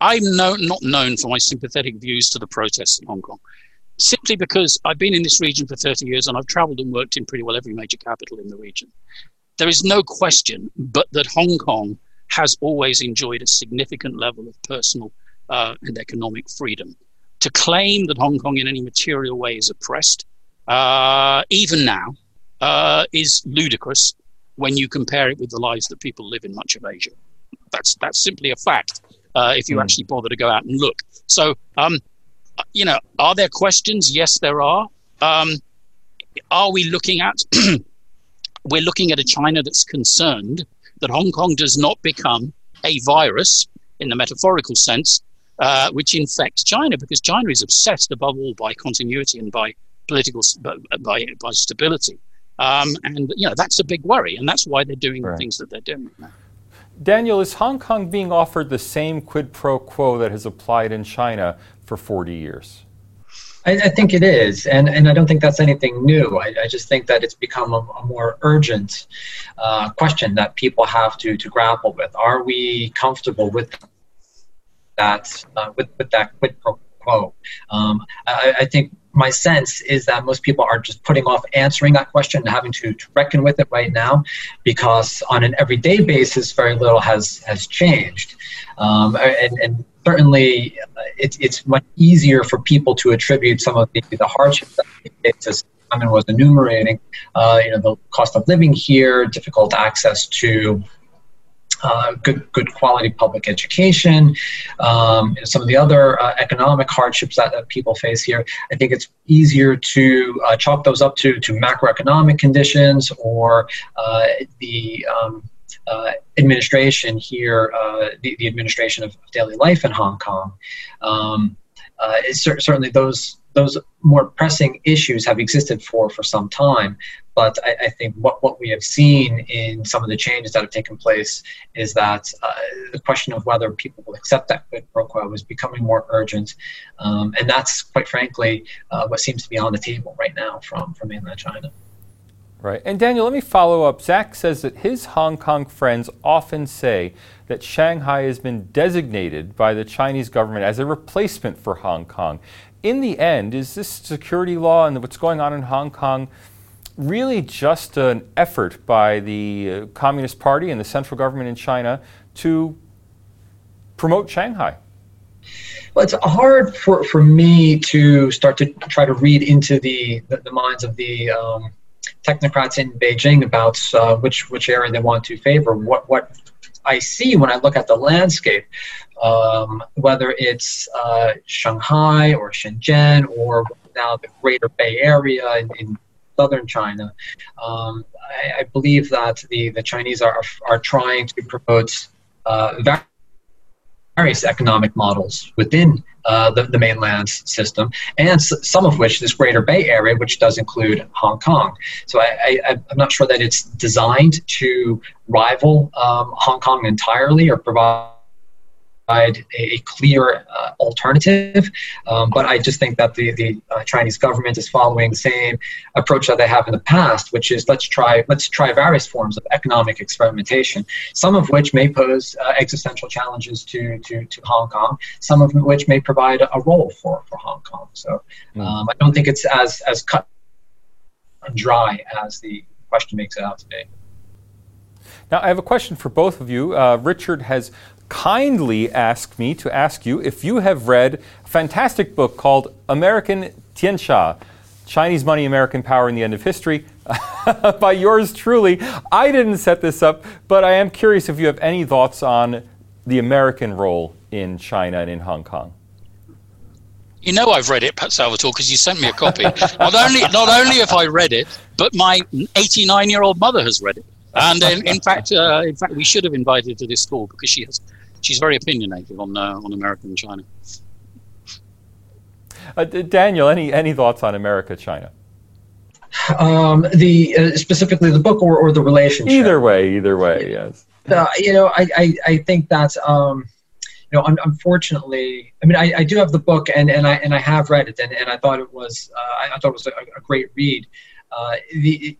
I'm no, not known for my sympathetic views to the protests in Hong Kong, simply because I've been in this region for 30 years and I've travelled and worked in pretty well every major capital in the region. There is no question but that Hong Kong has always enjoyed a significant level of personal uh, and economic freedom. To claim that Hong Kong in any material way is oppressed, uh, even now, uh, is ludicrous when you compare it with the lives that people live in much of Asia. That's that's simply a fact. Uh, if you mm. actually bother to go out and look. So, um, you know, are there questions? Yes, there are. Um, are we looking at? we're looking at a China that's concerned that Hong Kong does not become a virus in the metaphorical sense uh, which infects China because China is obsessed above all by continuity and by political by by, by stability. Um, and you know that's a big worry, and that's why they're doing right. the things that they're doing. Daniel, is Hong Kong being offered the same quid pro quo that has applied in China for 40 years? I, I think it is, and, and I don't think that's anything new. I, I just think that it's become a, a more urgent uh, question that people have to, to grapple with. Are we comfortable with that uh, with, with that quid pro quo. Um, I, I, think my sense is that most people are just putting off answering that question and having to, to reckon with it right now because on an everyday basis, very little has, has changed. Um, and, and certainly it, it's much easier for people to attribute some of the, the hardships that Simon was enumerating, uh, you know, the cost of living here, difficult access to uh, good good quality public education, um, some of the other uh, economic hardships that, that, people face here. I think it's easier to uh, chalk those up to to macroeconomic conditions or uh, the um, uh, administration here, uh, the, the, administration of daily life in Hong Kong. Um, certainly those those more pressing issues have existed for for some time. But I, I, think what, what we have seen in some of the changes that have taken place is that uh, the question of whether people will accept that quid pro quo is becoming more urgent. Um, and that's, quite frankly, uh, what seems to be on the table right now from, from mainland China. Right. And Daniel, let me follow up. Zach says that his Hong Kong friends often say that Shanghai has been designated by the Chinese government as a replacement for Hong Kong in the end, is this security law and what's going on in Hong Kong really just an effort by the uh, Communist Party and the central government in China to promote Shanghai? Well, it's hard for, for me to start to try to read into the, the, the minds of the um, technocrats in Beijing about uh, which which area they want to favor. What what I see when I look at the landscape, um, whether it's uh, Shanghai or Shenzhen or now the Greater Bay Area in, in southern China, um, I, I, believe that the, the Chinese are, are trying to promote uh, various economic models within uh, the, the mainland system, and s- some of which this Greater Bay Area, which does include Hong Kong. So I, am not sure that it's designed to rival um, Hong Kong entirely or provide provide a, clear uh, alternative. Um, but I just think that the, the uh, Chinese government is following the same approach that they have in the past, which is let's try let's try various forms of economic experimentation, some of which may pose uh, existential challenges to, to, to Hong Kong, some of which may provide a, role for, for Hong Kong. So hmm. um, I don't think it's as, as cut and dry as the question makes it out to be. Now, I have a question for both of you. Uh, Richard has kindly asked me to ask you if you have read a fantastic book called American Tianxia Chinese Money, American Power, and the End of History by yours truly. I didn't set this up, but I am curious if you have any thoughts on the American role in China and in Hong Kong. You know I've read it, Pat Salvatore, because you sent me a copy. not only not only have I read it, but my 89 year old mother has read it. And in, in fact, uh, in fact, we should have invited her to this school because she has she's very opinionated on uh, on America and China. Uh, Daniel, any any thoughts on America China? Um, the uh, specifically the book or, or the relationship. Either way, either way, yes. Uh, you know, I, I, I think that um, you know, un- unfortunately, I mean, I, I do have the book and, and I and I have read it and, and I thought it was uh, I thought it was a, a great read. Uh, the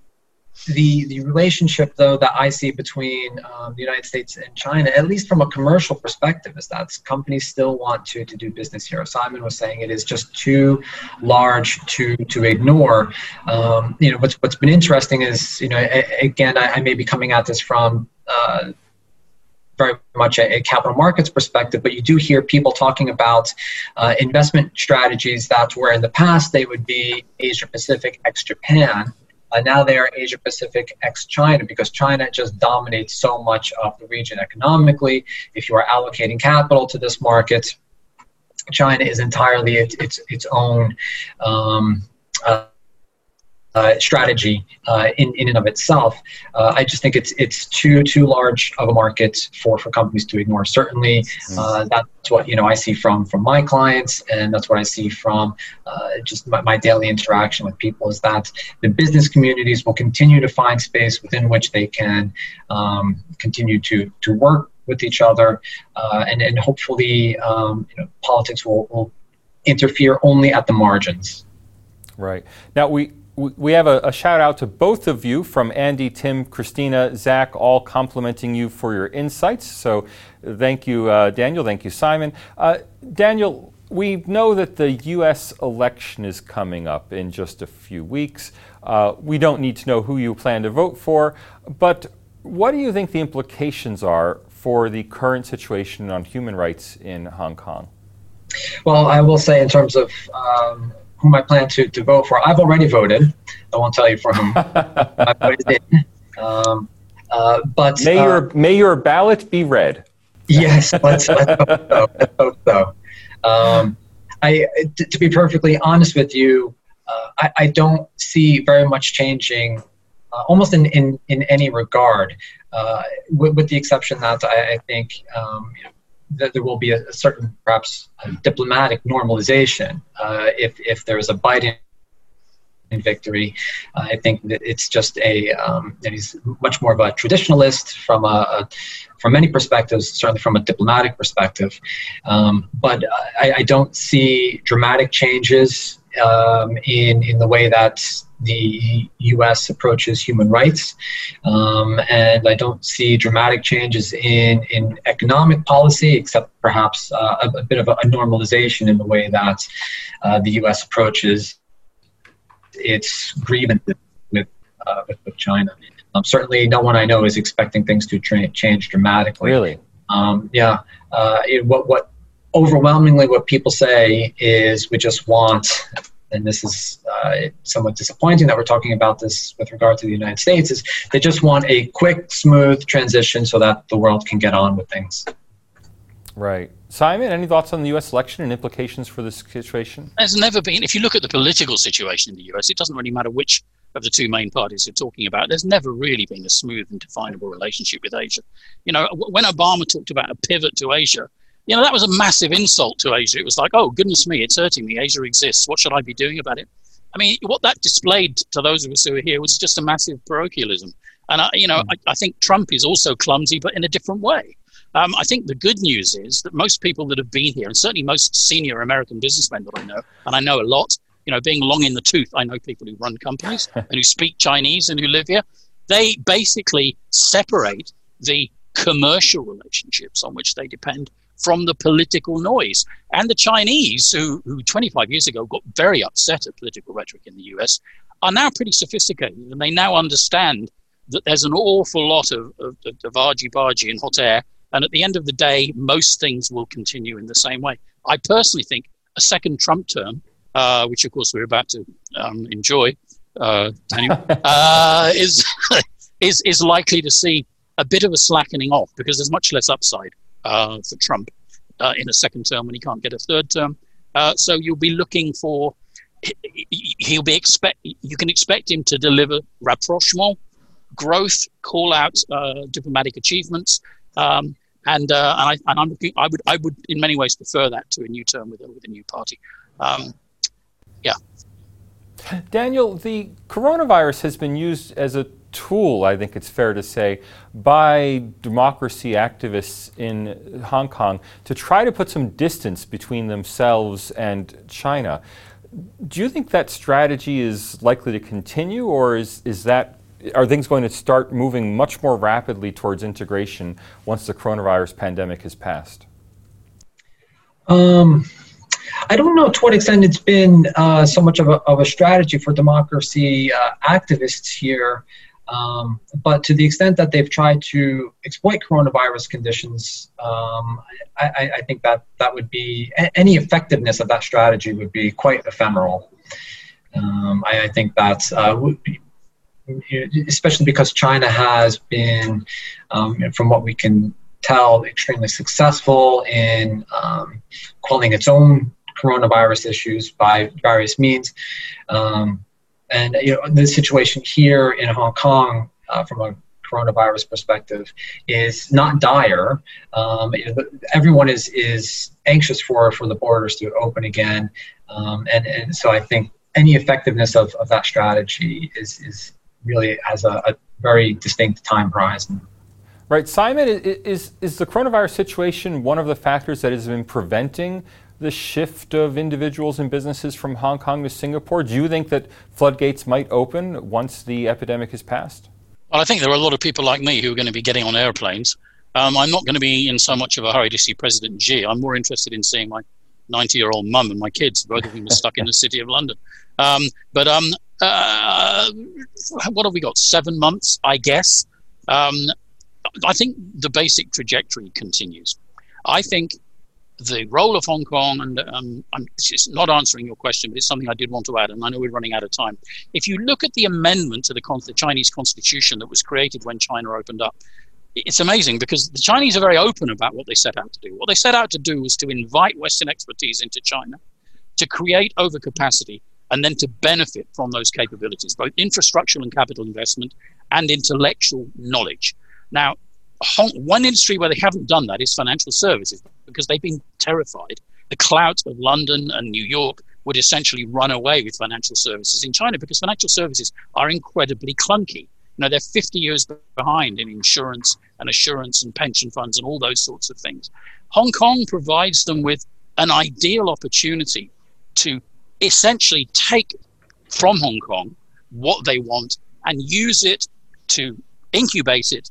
the the relationship though that I see between um, the United States and China, at least from a commercial perspective, is that companies still want to to do business here. Simon was saying it is just too large to to ignore. Um, you know, what's what's been interesting is you know a, again I, I, may be coming at this from. Uh, very much a, a, capital markets perspective, but you do hear people talking about uh, investment strategies that were in the past they would be Asia Pacific ex Japan, uh, now they are Asia Pacific ex China because China just dominates so much of the region economically. If you are allocating capital to this market, China is entirely its, its, its own um, uh, uh, strategy uh, in, in and of itself. Uh, I just think it's it's too too large of a market for, for companies to ignore. Certainly, uh, that's what you know I see from from my clients, and that's what I see from uh, just my, my, daily interaction with people. Is that the business communities will continue to find space within which they can um, continue to to work with each other, uh, and and hopefully um, you know politics will, will interfere only at the margins. Right now we we have a, a, shout out to both of you from Andy, Tim, Christina, Zach, all complimenting you for your insights. So thank you, uh, Daniel. Thank you, Simon. Uh, Daniel, we know that the U.S. election is coming up in just a few weeks. Uh, we don't need to know who you plan to vote for, but what do you think the implications are for the current situation on human rights in Hong Kong? Well, I will say, in terms of um, whom I plan to, to vote for. I've already voted. I won't tell you for whom I voted in. Um, uh, but may uh, your may your ballot be read. Yes, let's, let's hope so. Let's hope so. Um, I, t- to be perfectly honest with you, uh, I, I, don't see very much changing, uh, almost in, in, in any regard, uh, with, with, the exception that I, I think um, you know, that there will be a, a certain, perhaps, a diplomatic normalization uh, if if there is a Biden victory. Uh, I think that it's just a um, he's much more of a traditionalist from a, a, from many perspectives, certainly from a diplomatic perspective. Um, but I, I, don't see dramatic changes um, in in the way that the U.S. approaches human rights, um, and I don't see dramatic changes in in economic policy, except perhaps uh, a, a, bit of a, a, normalization in the way that uh, the U.S. approaches its grievances with uh, with, with, China. Um, certainly, no one I know is expecting things to tra- change dramatically. Really? Um, yeah. Uh, it, what what overwhelmingly what people say is we just want and this is uh, somewhat disappointing that we're talking about this with regard to the United States is they just want a quick, smooth transition so that the world can get on with things. Right. Simon, any thoughts on the U.S. election and implications for this situation? There's never been, if you look at the political situation in the U.S., it doesn't really matter which of the two main parties you're talking about. There's never really been a smooth and definable relationship with Asia. You know, when Obama talked about a pivot to Asia, you know, that was a massive insult to Asia. It was like, oh, goodness me, it's hurting me. Asia exists. What should I be doing about it? I mean, what that displayed to those of us who are here was just a massive parochialism. And, I, you know, mm. I, I think Trump is also clumsy, but in a different way. Um, I think the good news is that most people that have been here, and certainly most senior American businessmen that I know, and I know a lot, you know, being long in the tooth, I know people who run companies and who speak Chinese and who live here. They basically separate the commercial relationships on which they depend from the political noise. And the Chinese, who, who 25 years ago got very upset at political rhetoric in the US, are now pretty sophisticated and they now understand that there's an awful lot of, of, of argy-bargy and hot air and at the end of the day, most things will continue in the same way. I personally think a second Trump term, uh, which of course we're about to um, enjoy, uh, Daniel, uh, is, is, is likely to see a bit of a slackening off because there's much less upside uh, for Trump uh, in a second term when he can't get a third term. Uh, so you'll be looking for he'll be expect you can expect him to deliver rapprochement, growth, call out diplomatic achievements, um, and uh, and, I, and I'm looking, I would I would in many ways prefer that to a new term with a, with a new party. Um, yeah. Daniel, the coronavirus has been used as a tool, I think it's fair to say, by democracy activists in Hong Kong to try to put some distance between themselves and China. Do you think that strategy is likely to continue, or is, is that are things going to start moving much more rapidly towards integration once the coronavirus pandemic has passed? Um, I don't know to what extent it's been uh, so much of a, of a strategy for democracy uh, activists here, um, but to the extent that they've tried to exploit coronavirus conditions, um, I, I, think that that would be any effectiveness of that strategy would be quite ephemeral. Um, I, I, think that uh, would be, especially because China has been, um, from what we can tell, extremely successful in um, quelling its own coronavirus issues by various means. Um, and you know, the situation here in Hong Kong, uh, from a coronavirus perspective, is not dire. Um, you know, everyone is is anxious for for the borders to open again, um, and and so I think any effectiveness of, of that strategy is is really has a, a very distinct time horizon. Right, Simon, is is the coronavirus situation one of the factors that has been preventing the shift of individuals and businesses from Hong Kong to Singapore? Do you think that floodgates might open once the epidemic has passed? Well, I think there are a lot of people like me who are going to be getting on airplanes. Um, I'm not going to be in so much of a hurry to see President Xi. I'm more interested in seeing my 90 year old mum and my kids, both of whom are stuck in the city of London. Um, but um, uh, what have we got? Seven months, I guess. Um, I think the basic trajectory continues. I think the role of Hong Kong, and um, I'm not answering your question, but it's something I did want to add, and I know we're running out of time. If you look at the amendment to the, the Chinese constitution that was created when China opened up, it's amazing because the Chinese are very open about what they set out to do. What they set out to do was to invite Western expertise into China, to create overcapacity, and then to benefit from those capabilities, both infrastructural and capital investment and intellectual knowledge. Now, one industry where they haven't done that is financial services because they've been terrified. The clout of London and New York would essentially run away with financial services in China because financial services are incredibly clunky. You know, they're 50 years behind in insurance and assurance and pension funds and all those sorts of things. Hong Kong provides them with an ideal opportunity to essentially take from Hong Kong what they want and use it to incubate it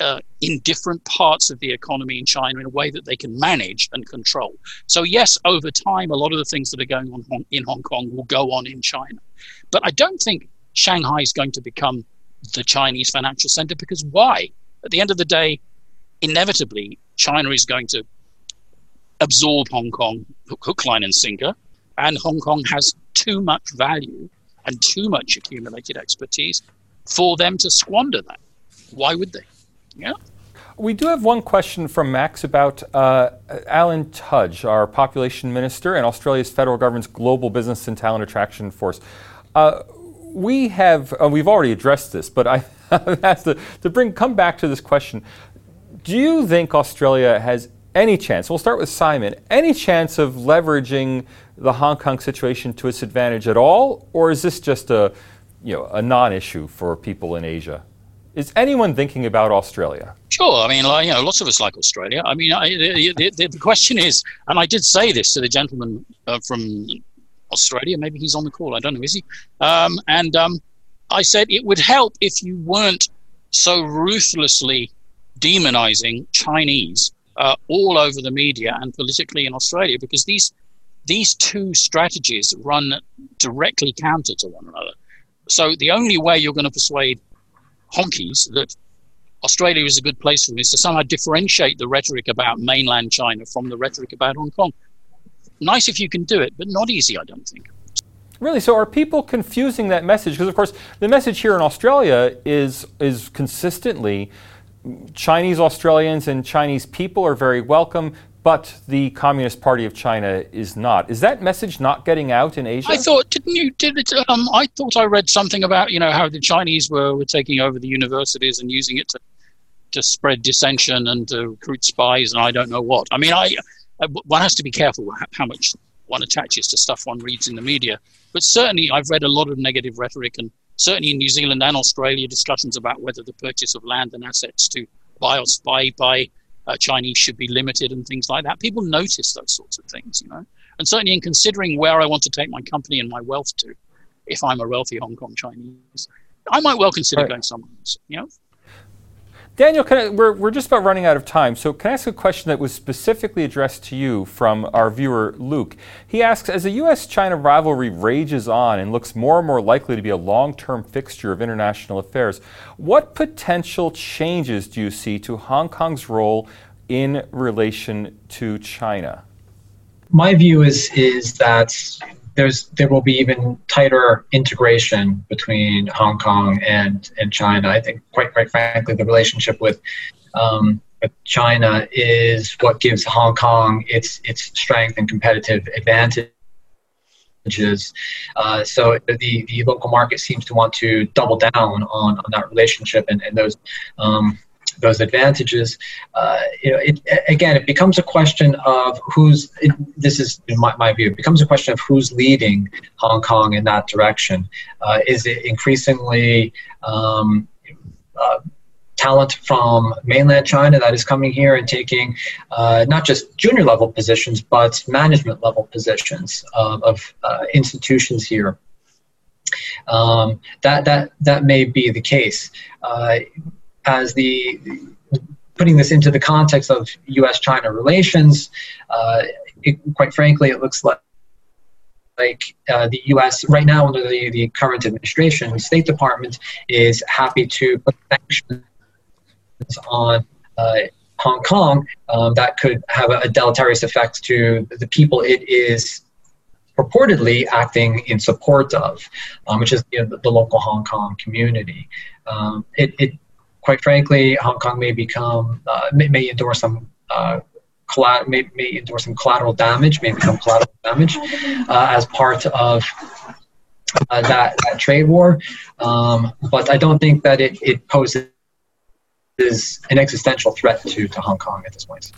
uh, in different parts of the economy in China in a way that they can manage and control. So, yes, over time, a lot of the things that are going on in Hong Kong will go on in China. But I don't think Shanghai is going to become the Chinese financial center because why? At the end of the day, inevitably, China is going to absorb Hong Kong hook, line, and sinker and Hong Kong has too much value and too much accumulated expertise for them to squander that. Why would they? Yeah. We do have one question from Max about uh, Alan Tudge, our population minister and Australia's federal government's global business and talent attraction force. Uh, we have uh, we've already addressed this, but I have to, to bring come back to this question. Do you think Australia has any chance? We'll start with Simon. Any chance of leveraging the Hong Kong situation to its advantage at all, or is this just a you know a non-issue for people in Asia? Is anyone thinking about Australia? Sure. I mean, like, you know, lots of us like Australia. I mean, I, the, the, the, question is, and I did say this to the gentleman uh, from Australia. Maybe he's on the call. I don't know. Is he? Um, and um, I said it would help if you weren't so ruthlessly demonizing Chinese uh, all over the media and politically in Australia, because these these two strategies run directly counter to one another. So the only way you're going to persuade honkies that Australia is a good place for is to somehow differentiate the rhetoric about mainland China from the rhetoric about Hong Kong nice if you can do it, but not easy, I don't think. Really? So are people confusing that message? Because of course, the message here in Australia is is consistently Chinese Australians and Chinese people are very welcome, but the Communist Party of China is not. Is that message not getting out in Asia? I thought, didn't you? Did it? Um, I thought I read something about you know how the Chinese were, were taking over the universities and using it to to spread dissension and to recruit spies and I don't know what. I mean, I uh, one has to be careful how much one attaches to stuff one reads in the media. But certainly, I've read a lot of negative rhetoric, and certainly in New Zealand and Australia, discussions about whether the purchase of land and assets to buy or spy by uh, Chinese should be limited and things like that. People notice those sorts of things, you know. And certainly, in considering where I want to take my company and my wealth to, if I'm a wealthy Hong Kong Chinese, I might well consider right. going somewhere else, you know. Daniel, I, we're, we're just about running out of time, so can I ask a question that was specifically addressed to you from our viewer Luke? He asks As the U.S. China rivalry rages on and looks more and more likely to be a long term fixture of international affairs, what potential changes do you see to Hong Kong's role in relation to China? My view is, is that there's there will be even tighter integration between Hong Kong and and China. I think quite quite frankly, the relationship with um, China is what gives Hong Kong its its strength and competitive advantage. Uh, so the, the local market seems to want to double down on, on that relationship and, and those um, those advantages. Uh, you know, it, again, it becomes a question of who's. It, this is my, my, view. It becomes a question of who's leading Hong Kong in that direction. Uh, is it increasingly um, uh, talent from mainland China that is coming here and taking uh, not just junior level positions, but management level positions of uh, institutions here? Um, that that that may be the case. As the putting this into the context of U.S.-China relations, uh, it, quite frankly, it looks like like uh, the U.S. right now under the, the current administration, the State Department is happy to put sanctions on uh, Hong Kong um, that could have a, a, deleterious effect to the people it is purportedly acting in support of, um, which is you know, the, the, local Hong Kong community. Um, it, it quite frankly, Hong Kong may become uh, may, may, endure some uh, may, may endure some collateral damage, may become collateral damage uh, as part of uh, that, that trade war. Um, but I don't think that it, it poses an existential threat to, to Hong Kong at this point.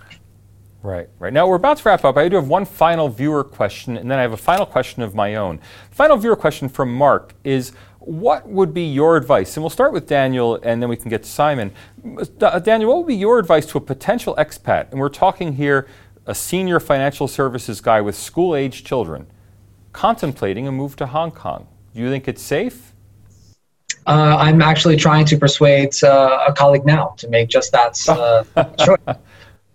Right, right. Now we're about to wrap up. I do have one final viewer question, and then I have a final question of my own. Final viewer question from Mark is what would be your advice? And we'll start with Daniel and then we can get to Simon. Uh, Daniel, what would be your advice to a potential expat? And we're talking here a senior financial services guy with school age children contemplating a move to Hong Kong. Do you think it's safe? Uh, I'm actually trying to persuade uh, a colleague now to make just that uh, choice.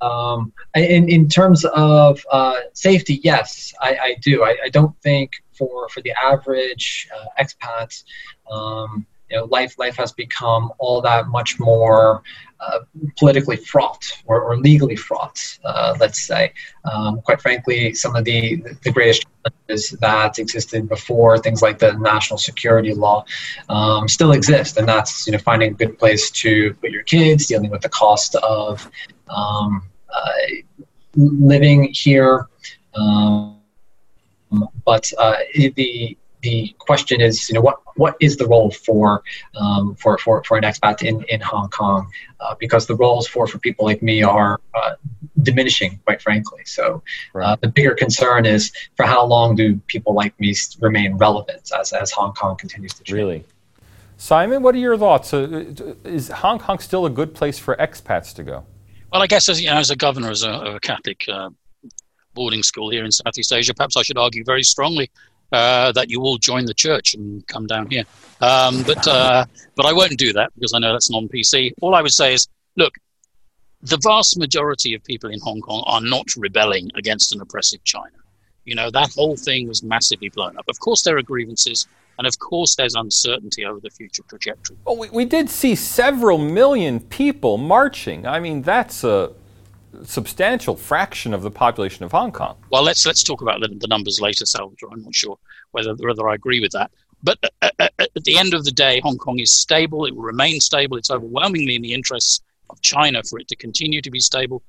Um, in, in terms of uh, safety, yes, I, I do. I, I, don't think for, for the average uh, expat, um, you know, life life has become all that much more uh, politically fraught or, or legally fraught. Uh, let's say, um, quite frankly, some of the the greatest challenges that existed before things like the national security law um, still exist, and that's you know finding a good place to put your kids, dealing with the cost of um, uh, living here. Um, but uh, the the question is, you know, what what is the role for um, for, for for an expat in in Hong Kong? Uh, because the roles for for people like me are uh, diminishing, quite frankly. So uh, right. the bigger concern is for how long do people like me remain relevant as as Hong Kong continues to change. Really. Simon, what are your thoughts? Uh, is Hong Kong still a good place for expats to go? Well, I guess as, you know, as a governor of a, of a Catholic uh, boarding school here in Southeast Asia, perhaps I should argue very strongly uh, that you all join the church and come down here. Um, but uh, but I won't do that because I know that's non-PC. All I would say is, look, the vast majority of people in Hong Kong are not rebelling against an oppressive China. You know that whole thing was massively blown up. Of course, there are grievances. And of course, there's uncertainty over the future trajectory. Well, we, we did see several million people marching. I mean, that's a substantial fraction of the population of Hong Kong. Well, let's let's talk about the numbers later, Salvatore. I'm not sure whether whether I agree with that. But at, at the end of the day, Hong Kong is stable. It will remain stable. It's overwhelmingly in the interests of China for it to continue to be stable.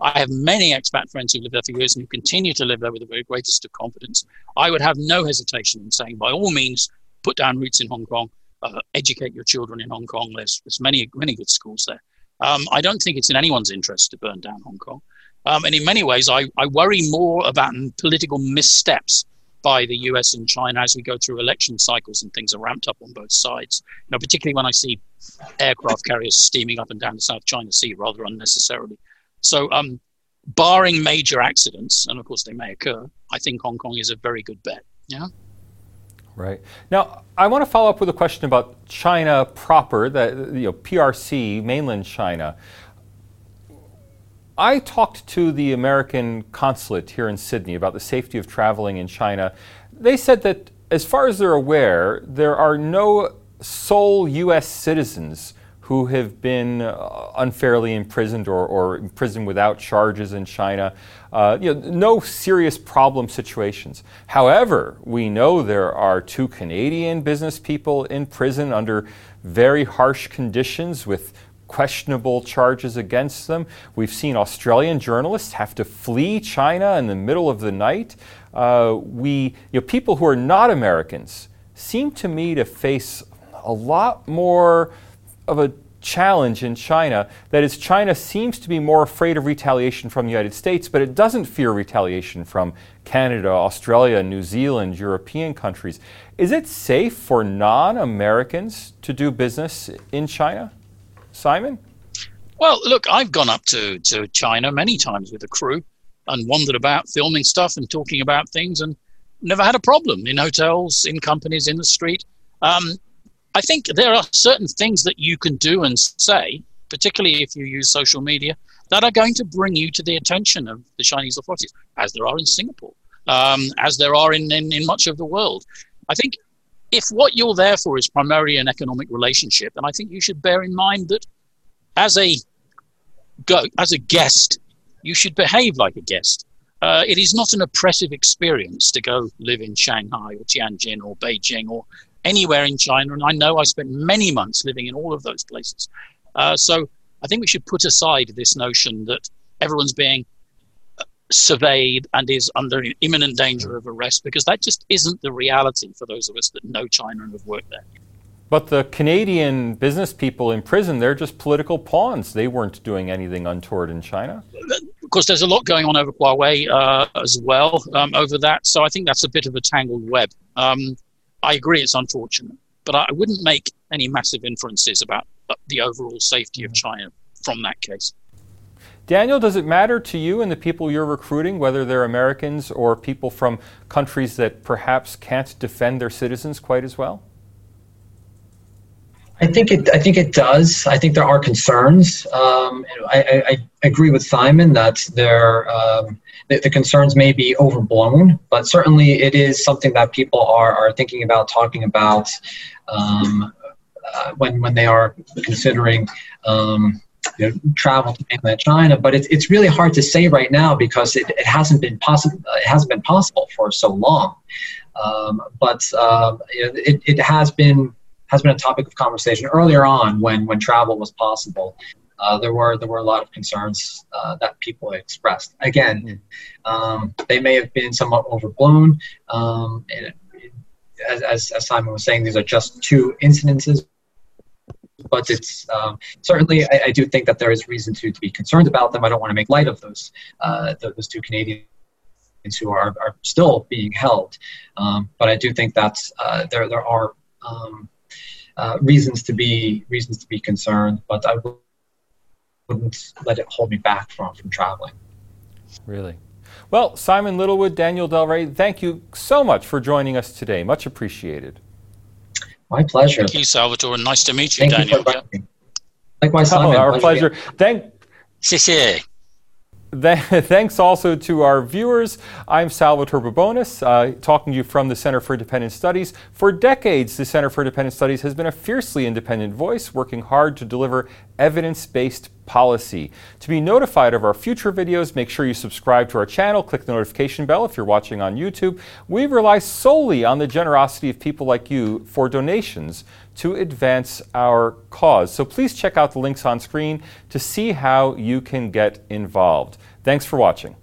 I have many expat friends who live there for years and who continue to live there with the very greatest of confidence. I would have no hesitation in saying, by all means, put down roots in Hong Kong, uh, educate your children in Hong Kong. There's, there's many, many good schools there. Um, I don't think it's in anyone's interest to burn down Hong Kong. Um, and in many ways, I, I worry more about political missteps by the US and China as we go through election cycles and things are ramped up on both sides. You know, particularly when I see aircraft carriers steaming up and down the South China Sea rather unnecessarily. So, um, barring major accidents, and of course they may occur, I think Hong Kong is a very good bet. Yeah. Right. Now, I want to follow up with a question about China proper, that you know, PRC, mainland China. I talked to the American consulate here in Sydney about the safety of traveling in China. They said that, as far as they're aware, there are no sole U.S. citizens who have been uh, unfairly imprisoned or, or imprisoned without charges in China. Uh, you know, no serious problem situations. However, we know there are two Canadian business people in prison under very harsh conditions with questionable charges against them. We've seen Australian journalists have to flee China in the middle of the night. Uh, we, you know, people who are not Americans seem to me to face a lot more of a challenge in China. That is, China seems to be more afraid of retaliation from the United States, but it doesn't fear retaliation from Canada, Australia, New Zealand, European countries. Is it safe for non Americans to do business in China? Simon? Well, look, I've gone up to, to China many times with a crew and wandered about filming stuff and talking about things and never had a problem in hotels, in companies, in the street. Um, I think there are certain things that you can do and say, particularly if you use social media, that are going to bring you to the attention of the Chinese authorities, as there are in Singapore, um, as there are in, in, in much of the world. I think if what you're there for is primarily an economic relationship, then I think you should bear in mind that as a go as a guest, you should behave like a guest. Uh, it is not an oppressive experience to go live in Shanghai or Tianjin or Beijing or anywhere in China. And I know I spent many months living in all of those places. Uh, so I think we should put aside this notion that everyone's being uh, surveyed and is under imminent danger of arrest because that just isn't the reality for those of us that know China and have worked there. But the Canadian business people in prison, they're just political pawns. They weren't doing anything untoward in China. Of course, there's a lot going on over Huawei uh, as well um, over that. So I think that's a bit of a tangled web. Um, I agree it's unfortunate, but I wouldn't make any massive inferences about uh, the overall safety of mm-hmm. China from that case. Daniel, does it matter to you and the people you're recruiting whether they're Americans or people from countries that perhaps can't defend their citizens quite as well? I think it. I think it does. I think there are concerns. Um, I, I, I, agree with Simon that there um, the, the, concerns may be overblown, but certainly it is something that people are are thinking about, talking about. Um, uh, when when they are considering. Um, you know, travel to mainland China, but it's, it's really hard to say right now because it, it hasn't been possible. It hasn't been possible for so long. Um, but uh, it, it has been has been a topic of conversation earlier on when when travel was possible. Uh, there were there were a lot of concerns uh, that people expressed. Again, hmm. um, they may have been somewhat overblown. Um, as, as, as, Simon was saying, these are just two incidences, but it's um, certainly I, I, do think that there is reason to, to be concerned about them. I don't want to make light of those uh, those two Canadians who are, are still being held, um, but I do think that uh, there there are um, uh, reasons to be reasons to be concerned. But I wouldn't let it hold me back from from traveling. Really. Well, Simon Littlewood, Daniel Del Re, thank you so much for joining us today. Much appreciated. My pleasure. Thank you, Salvatore, and nice to meet you, thank Daniel. You Likewise, oh, Simon. Oh, our pleasure. pleasure. Thank. 谢谢. Thanks also to our viewers. I'm Salvatore Babones, uh, talking to you from the Center for Independent Studies. For decades, the Center for Independent Studies has been a fiercely independent voice, working hard to deliver evidence based policy. To be notified of our future videos, make sure you subscribe to our channel, click the notification bell if you're watching on YouTube. We rely solely on the generosity of people like you for donations to advance our cause. So please check out the links on screen to see how you can get involved. Thanks for watching.